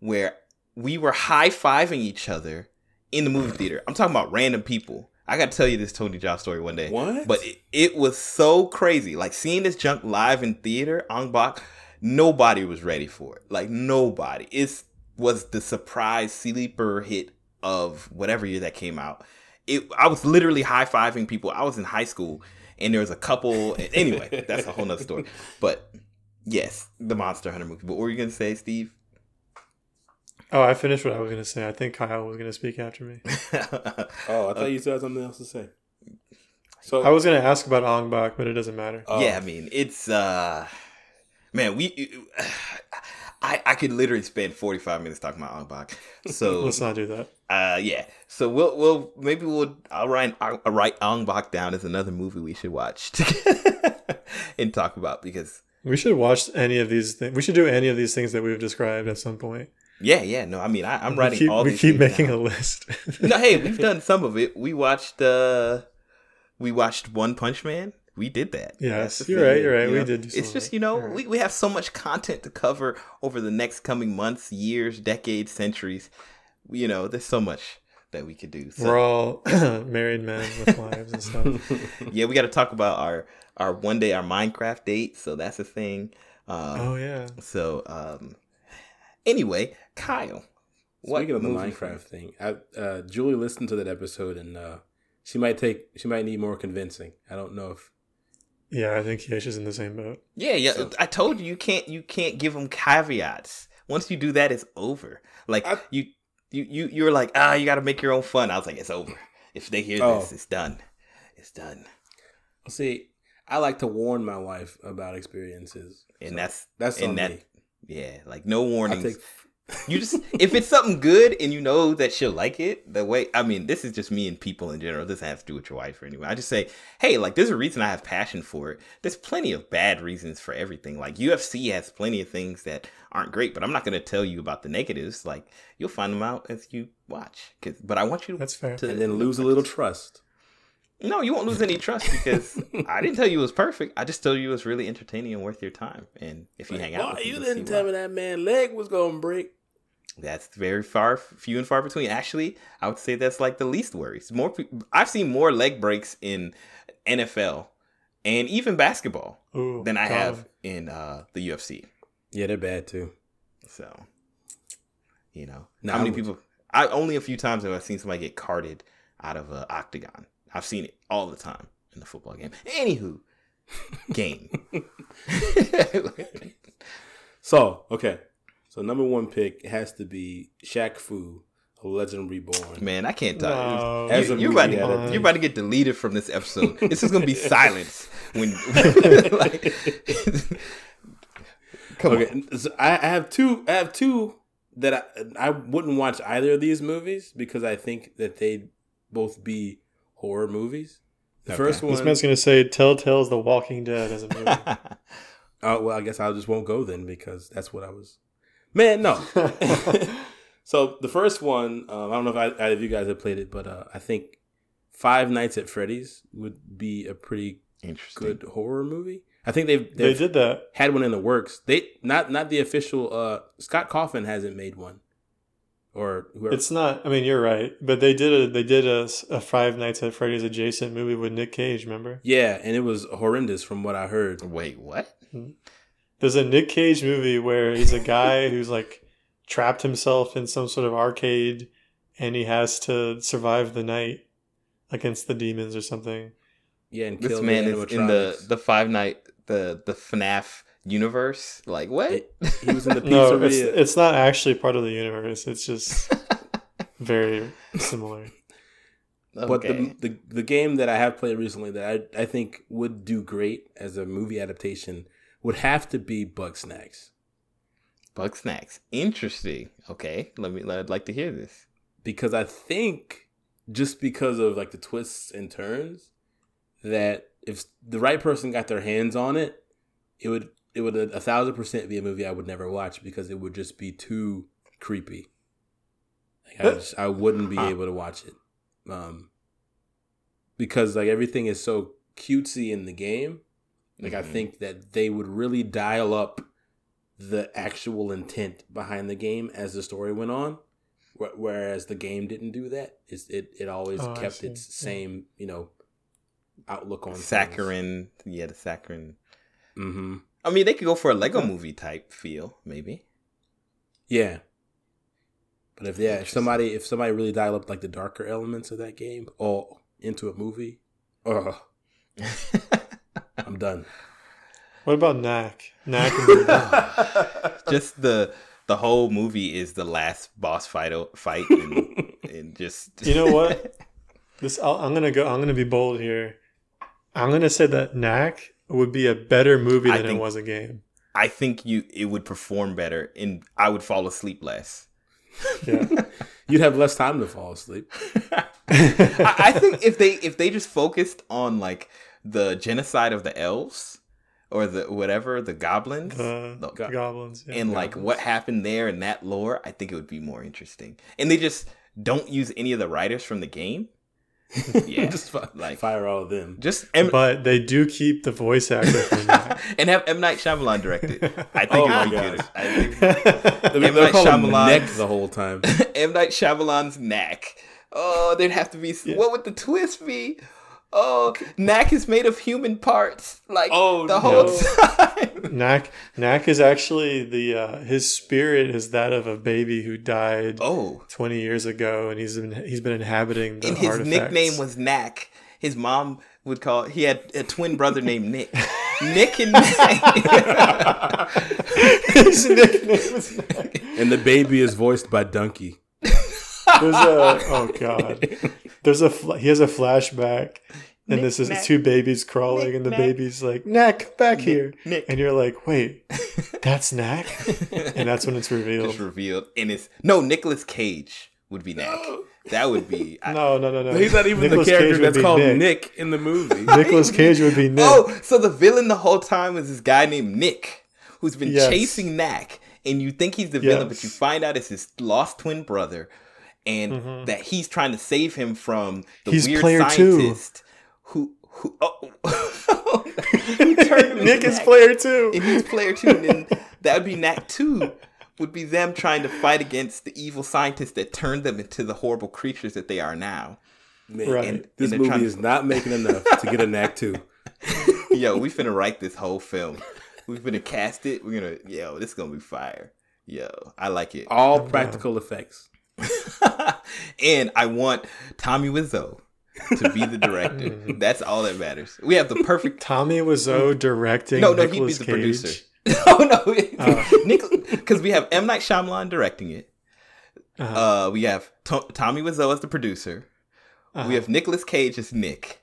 where we were high fiving each other in the movie theater. I'm talking about random people. I got to tell you this Tony Jaa story one day. What? But it, it was so crazy. Like seeing this junk live in theater, Ong Bak, nobody was ready for it. Like nobody. It was the surprise sleeper hit of whatever year that came out. It. I was literally high fiving people. I was in high school, and there was a couple. anyway, that's a whole nother story. But yes, the Monster Hunter movie. But what were you gonna say, Steve? oh, I finished what I was going to say. I think Kyle was going to speak after me. Oh, I thought you still had something else to say. So I was going to ask about Ong Bak, but it doesn't matter. oh, yeah, I mean, it's uh man, we I I could literally spend 45 minutes talking about Ong Bak. So Let's not do that. uh yeah. So we'll we'll maybe we'll I'll write I'll write Ong Bak down as another movie we should watch and talk about because We should watch any of these things. We should do any of these things that we've described at some point. yeah, yeah, no, I mean I, I'm We writing keep, all we keep making down. a list. no, hey, we've done some of it. We watched uh we watched One Punch Man. We did that. Yes, you're thing, right, you're right. you We know? did do It's just you know right. we, we have so much content to cover over the next coming months, years, decades, centuries. You know, there's so much that we could do. So We're all married men with wives and stuff. yeah, we got to talk about our our one day our Minecraft date. So that's a thing. Um, Oh yeah. So um, anyway, Kyle. Speaking of the Minecraft thing, I, uh, Julie listened to that episode and uh, she might take she might need more convincing. I don't know if Yeah, I think Yesha's in the same boat. Yeah, yeah. So- I told you you can't you can't give them caveats. Once you do that, it's over. Like I- you you you you're like ah, you got to make your own fun. I was like, it's over. If they hear Oh. this, it's done. It's done. see. I like to warn my wife about experiences, And So that's that's and that me. yeah, like no I warnings. take you just if it's something good and you know that she'll like it, the way I mean, this is just me and people in general. This has to do with your wife or anyway. I just say, hey, like there's a reason I have passion for it. There's plenty of bad reasons for everything. Like UFC has plenty of things that aren't great, but I'm not gonna tell you about the negatives. Like you'll find them out as you watch. 'Cause- but I want you to, That's fair. to and then lose a little trust. No, you won't lose any trust because I didn't tell you it was perfect. I just told you it was really entertaining and worth your time. And if you hang out, Why with you you'll didn't tell why. me that man leg was gonna break? That's very far, few and far between. Actually, I would say that's like the least worries. More, pe- I've seen more leg breaks in NFL and even basketball Ooh, than I got have in uh, the UFC. Yeah, they're bad too. So, you know, Nah, how many people? I only a few times have I seen somebody get carted out of an octagon. I've seen it all the time in the football game. Anywho, game. So okay, so number one pick has to be Shaq Fu, a Legend Reborn. Man, I can't talk. No, As a you, are about to, you're about to get deleted from this episode. This is gonna be silence when. like, come on. So I, I have two. I have two that I I wouldn't watch either of these movies because I think that they'd both be horror movies. The Okay. first This man's gonna say Telltale's The Walking Dead as a movie. oh well, I guess I just won't go then because that's what I was. Man, no. so the first one, um, I don't know if I, either of you guys have played it, but uh, I think Five Nights at Freddy's would be a pretty Interesting. good horror movie. I think they've, they they've did that. had one in the works. They not not the official. Uh, Scott Cawthon hasn't made one, or whoever. It's not. I mean, you're right, but they did a they did a, a Five Nights at Freddy's adjacent movie with Nick Cage. Remember? yeah, and it was horrendous from what I heard. Wait, what? There's a Nick Cage movie where he's a guy who's like trapped himself in some sort of arcade, and he has to survive the night against the demons or something. Yeah, and This killed man the is in the the five night the the FNAF universe. Like what? It- he was in the No, it's pizzeria. it's not actually part of the universe. It's just very similar. But okay. the, the the game that I have played recently that I I think would do great as a movie adaptation would have to be Bugsnax Bug snacks. Interesting. Okay, let me. I'd like to hear this. because I think just because of like the twists and turns that if the right person got their hands on it, it would it would a, a thousand percent be a movie I would never watch because it would just be too creepy. Like, I, just, I wouldn't be able to watch it, um, because like everything is so cutesy in the game. Like I Mhm. think that they would really dial up the actual intent behind the game as the story went on, wh- whereas the game didn't do that. It's, it it always Oh, kept its Yeah. same you know outlook on Saccharine, yeah, the saccharine. Mm-hmm. I mean, they could go for a Lego movie type feel, maybe. Yeah. But if yeah, if somebody if somebody really dial up like the darker elements of that game or into a movie, oh, I'm done. What about Knack? Knack and just the the whole movie is the last boss fight fight and, and just You know what? This I'll, I'm gonna go. I'm gonna be bold here. I'm gonna say that Knack would be a better movie I than think- it was a game. I think you it would perform better and I would fall asleep less. Yeah. You'd have less time to fall asleep. I, I think if they if they just focused on like the genocide of the elves or the whatever the goblins The the- Go- goblins. Yeah. and like what happened there in that lore, I think it would be more interesting. And they just don't use any of the writers from the game. Yeah, just like fire all of them. just M- but they do keep the voice actor and have M Night Shyamalan direct it. I think Oh it would be good. I think M. Night Shyamalan. neck the whole time. M Night Shyamalan's neck. Oh, there'd have to be. Yeah. What would the twist be? Oh, knack is made of human parts, like Oh, the whole no. time. Knack Knack is actually the uh, his spirit is that of a baby who died Oh, 20 years ago, and he's been he's been inhabiting the and his artifacts. nickname was Knack. His mom would call. He had a twin brother named Nick. Nick and Knack. his nickname was Knack. And the baby is voiced by Donkey. There's a oh god. There's a he has a flashback, and Nick, this is Knack. two babies crawling, Nick, and the Knack. baby's like, "Knack, come back here," Nick. and you're like, "Wait, that's Knack," and that's when it's revealed. Just revealed, and it's no Nicolas Cage would be Knack. That would be. I- No, no, no, no. He's not even Nicolas the character Cage that's called Nick. Nick. in the movie. Nicolas Cage would be Nick. Oh, so the villain the whole time was this guy named Nick, who's been Yes. chasing Knack, and you think he's the villain, but you find out it's his lost twin brother, and that he's trying to save him from the Mm-hmm. He's weird player two. scientist who who oh, who turned Nick into is Knack. player two. and he's player two, and then that would be Knack two. Would be them trying to fight against the evil scientists that turned them into the horrible creatures that they are now. Man, Right. And, this and movie trying- is not making enough to get a knack too. yo, we finna write this whole film. We finna cast it. We're gonna, yo, this is gonna be fire. Yo, I like it. All practical effects. and I want Tommy Wiseau to be the director. That's all that matters. We have the perfect. Tommy Wiseau directing. No, no, he'd be the Cage. producer. oh no, Oh. Nick, because we have M Night Shyamalan directing it. Uh-huh. Uh, we have To- Tommy Wiseau as the producer. Uh-huh. We have Nicolas Cage as Nick.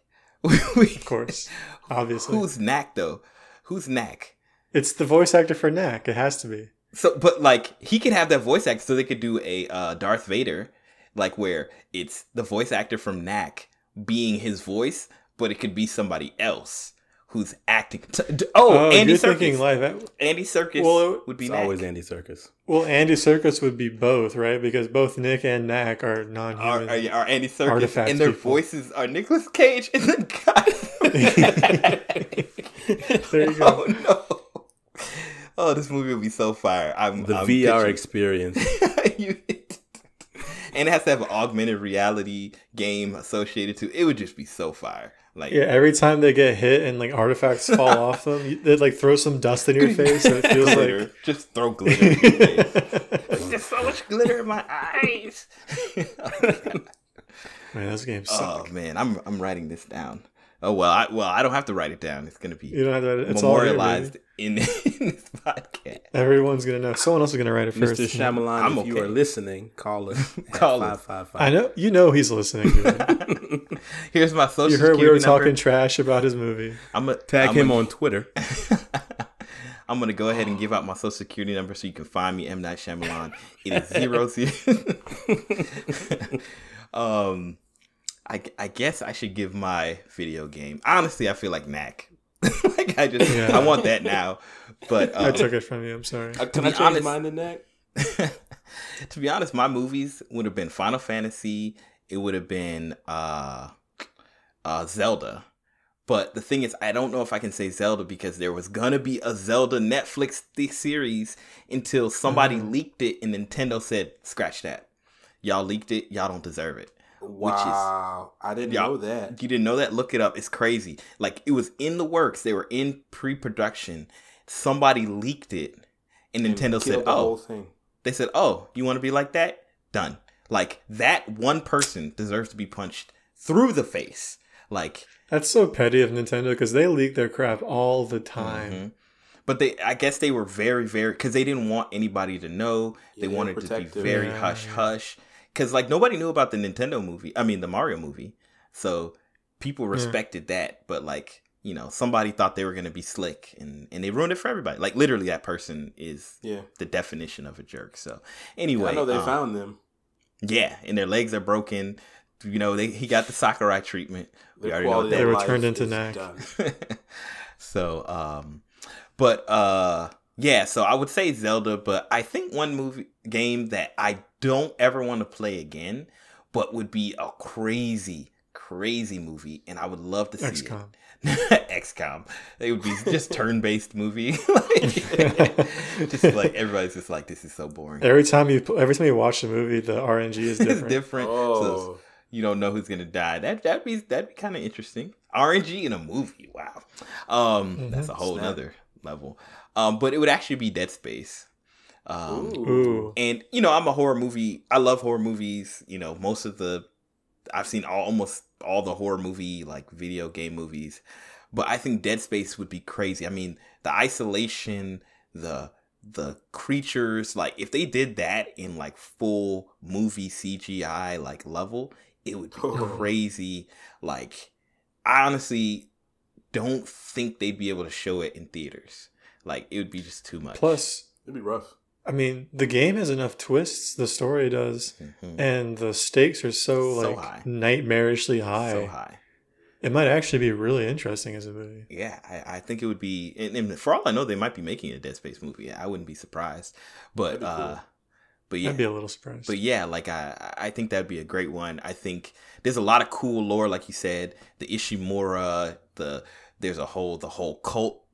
we, of course, obviously, Who's Knack though? Who's Knack? it's the voice actor for Knack. It has to be. So, but like he could have that voice act, so they could do a uh, Darth Vader, like where it's the voice actor from Knack being his voice, but it could be somebody else who's acting. T- d- oh, Andy you're Serkis. thinking live. Andy Serkis Well, it- would be It's always Andy Serkis. Well, Andy Serkis would be both, right? Because both Nick and Knack are Are, non-human. are, are Andy Serkis Artifact and their people. voices are Nicolas Cage and the guy. There you go. Oh no! Oh, this movie will be so fire. I'm The I'm VR picturing- experience. You- and it has to have an augmented reality game associated to it. it would just be so fire. Like Yeah, every time they get hit and like artifacts fall off them, they like throw some dust in your face, so it feels glitter. like. just throw glitter in your face. There's just so much glitter in my eyes. Man, those games oh man, I'm I'm writing this down. Oh well, I well I don't have to write it down. It's gonna be You don't have to. It's all here, memorialized in, in this podcast. Everyone's gonna know. Someone else is gonna write it first. Mr. Shyamalan, I'm if you are listening, call us. Call five us. five five. I know. You know he's listening. Here's my social security number. you heard we were number. talking trash about his movie. I'm a, Tag I'm him a- on Twitter. I'm gonna go ahead and give out my social security number so you can find me M Night Shyamalan. It is zero zero. um, I I guess I should give my video game. Honestly, I feel like Knack. like I just Yeah. I want that now. But I um, took it from you. I'm sorry. Uh, can be I change honest- mine to neck? to be honest, my movies would have been Final Fantasy. It would have been uh, uh, Zelda. But the thing is, I don't know if I can say Zelda because there was gonna be a Zelda Netflix th- series until somebody Mhm. leaked it and Nintendo said, "Scratch that. Y'all leaked it. Y'all don't deserve it." Wow, I didn't Yeah. know that. You didn't know that? Look it up. It's crazy. Like it was in the works. They were in pre-production. Somebody leaked it, and And Nintendo said, the "Oh, whole thing. they said, "Oh, you want to be like that? Done." Like that one person deserves to be punched through the face. Like, That's so petty of Nintendo because they leak their crap all the time. mhm. but they, I guess they were very, very because they didn't want anybody to know. They they're wanted to be very Yeah, hush yeah. hush. Because like nobody knew about the Nintendo movie. I mean, the Mario movie. So people Yeah. respected that, but like you know, somebody thought they were gonna be slick, and and they ruined it for everybody. Like literally, that person is Yeah, the definition of a jerk. So anyway, I know they um, found them. Yeah, and their legs are broken. You know, they he got the Sakurai treatment. We already know that They of were turned into is neck. so, um, but uh, yeah. So I would say Zelda, but I think one movie game that I don't ever want to play again, but would be a crazy, crazy movie, and I would love to see XCOM. it. XCOM. It would be just turn-based movie. Like, just like everybody's just like, this is so boring. Every time you every time you watch the movie, the RNG is it's different. different. So Oh, you don't know who's gonna die. That that'd be that'd be kind of interesting. RNG in a movie, wow. Um, Mhm. that's a whole Snap. nother level. Um, but it would actually be Dead Space. Um, Ooh. Ooh. and you know, I'm a horror movie. I love horror movies. You know, most of the I've seen all, almost all the horror movie like video game movies. But I think Dead Space would be crazy. I mean, the isolation, the the creatures, like if they did that in like full movie CGI like level, it would be crazy. Like I honestly don't think they'd be able to show it in theaters. Like it would be just too much. Plus, it'd be rough. I mean, the game has enough twists. The story does, Mhm. and the stakes are so, So like high. nightmarishly high. so high. It might actually be really interesting as a movie. Yeah, I, I think it would be, and, and for all I know, they might be making a Dead Space movie. I wouldn't be surprised. But, be cool. uh, but yeah, I'd be a little surprised. but yeah, like I, I think that'd be a great one. I think there's a lot of cool lore, like you said, the Ishimura, the there's a whole the whole cult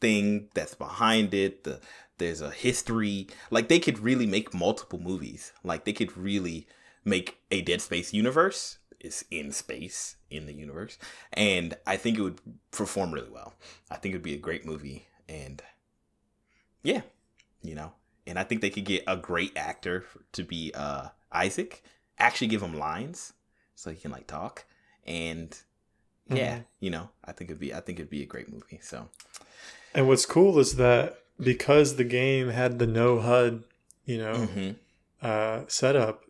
thing that's behind it. The there's a history. Like they could really make multiple movies. Like they could really make a Dead Space universe. It's in space in the universe, and I think it would perform really well. I think it'd be a great movie, and yeah, you know, and I think they could get a great actor to be uh Isaac. Actually, give him lines so he can like talk, and yeah, Mhm. you know, I think it'd be I think it'd be a great movie. So and what's cool is that because the game had the no HUD, you know, mhm. uh, setup,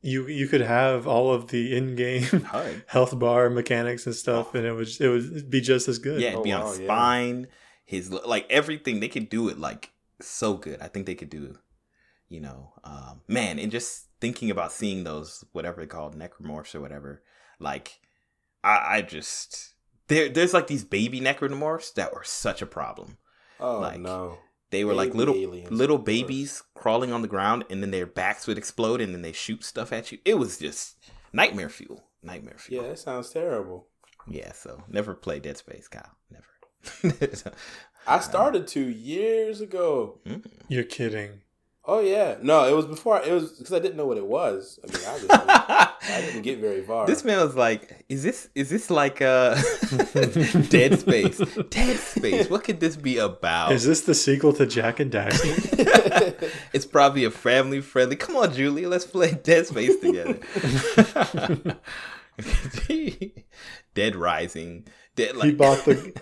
you you could have all of the in-game health bar mechanics and stuff, and it would it would be just as good. Yeah, it'd Oh, be on wow, his yeah. spine, his like everything. They could do it like so good. I think they could do, you know, um, man, and just thinking about seeing those whatever they called necromorphs or whatever, like I, I just there there's like these baby necromorphs that were such a problem. Oh Like, no. They were like little aliens, little babies crawling on the ground, and then their backs would explode, and then they shoot stuff at you. It was just nightmare fuel, nightmare fuel. Yeah, fuel. that sounds terrible. Yeah, so never play Dead Space, Kyle. Never. I started to years ago. Mm. You're kidding. Oh yeah, no, it was before. It was because I didn't know what it was. I mean, obviously, I didn't get very far. This man was like, "Is this is this like uh Dead Space? Dead Space? What could this be about?" Is this the sequel to Jak and Daxter? it's probably a family friendly. Come on, Julie, let's play Dead Space together. Dead Rising. Dead like he bought the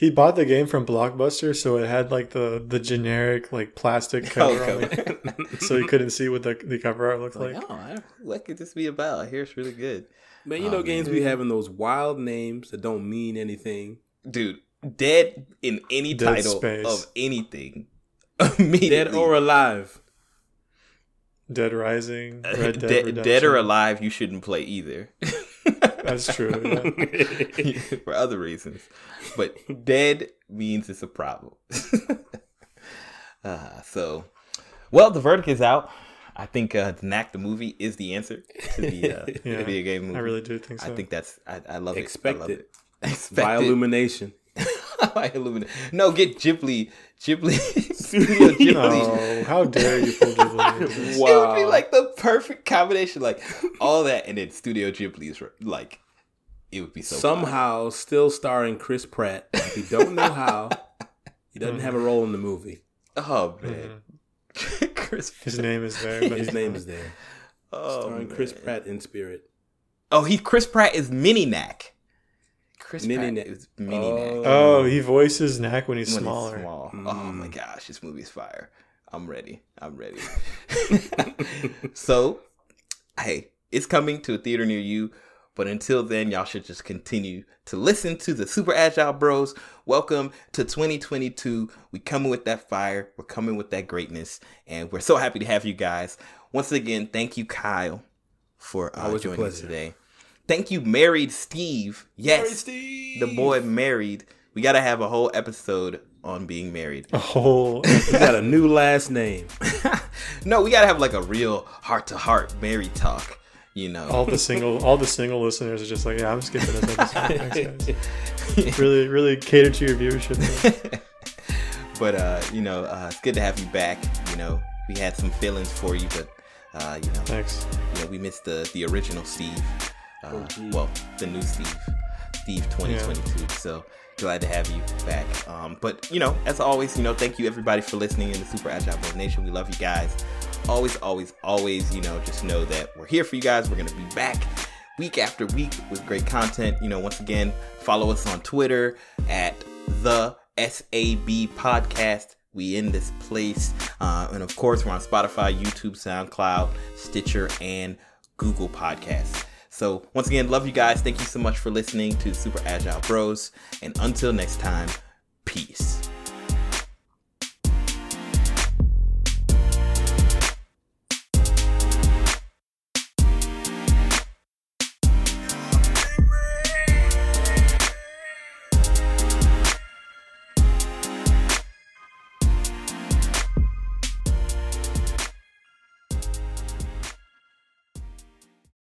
he bought the game from Blockbuster, so it had like the the generic like plastic cover, on it, so he couldn't see what the the cover art looked like, like. oh, I- what could this be about? I hear it's really good, Man, you know, Oh, games man. be having those wild names that don't mean anything. dude. Dead in any Dead title Space. of anything. Immediately. Dead or alive. Dead Rising, Uh, Red Dead, dead, dead or alive, you shouldn't play either. That's true. Yeah. for other reasons. But dead means it's a problem. uh, so, well, the verdict is out. I think uh, Knack the movie is the answer to the, uh, Yeah, video game movie. I really do think so. I think that's I, I love Expect it. I love it. it. Expect By it. illumination. By Illumina- No, get Ghibli. Ghibli. Studio Ghibli. Oh, how dare you pull Ghibli into this? It would be like the perfect combination, like all that, and then Studio Ghibli's like it would be so. fun. Somehow still starring Chris Pratt. We don't know how. He doesn't have a role in the movie. Oh man, Mhm. Chris. His name is there. But His name is there. Oh, starring Chris. Pratt in spirit. Oh, he Chris Pratt is Mini Knack. Chris Mini Pratt Knack. is Mini Oh. Knack. Oh, he voices Knack when he's When he's smaller. small. Oh Mm. my gosh, this movie's fire. I'm ready. I'm ready. so, hey, it's coming to a theater near you. But until then, y'all should just continue to listen to the Super Agile Bros. Welcome to 2022. We coming with that fire. We're coming with that greatness, and we're so happy to have you guys. Once again, thank you, Kyle, for uh, joining us today. Thank you, Married Steve. Yes, Married Steve. the boy married. We got to have a whole episode on being married. A whole. He got a new last name. no, we got to have like a real heart to heart married talk. You know, all the single, all the single listeners are just like, yeah, I'm skipping this episode. Thanks, guys. Really, really cater to your viewership. but uh, you know, uh, it's good to have you back. You know, we had some feelings for you, but uh, you know, Thanks. you know, we missed the the original Steve. Uh, Oh, well, the new Steve, Steve 2022. So glad to have you back. Um, but you know, as always, you know, thank you everybody for listening in the Super Agile Nation. We love you guys. Always, always, always. You know, just know that we're here for you guys. We're gonna be back week after week with great content. You know, once again, follow us on Twitter at the SAB Podcast. We in this place, uh, and of course, we're on Spotify, YouTube, SoundCloud, Stitcher, and Google Podcasts. So, once again, love you guys. Thank you so much for listening to Super Agile Bros. And until next time, peace.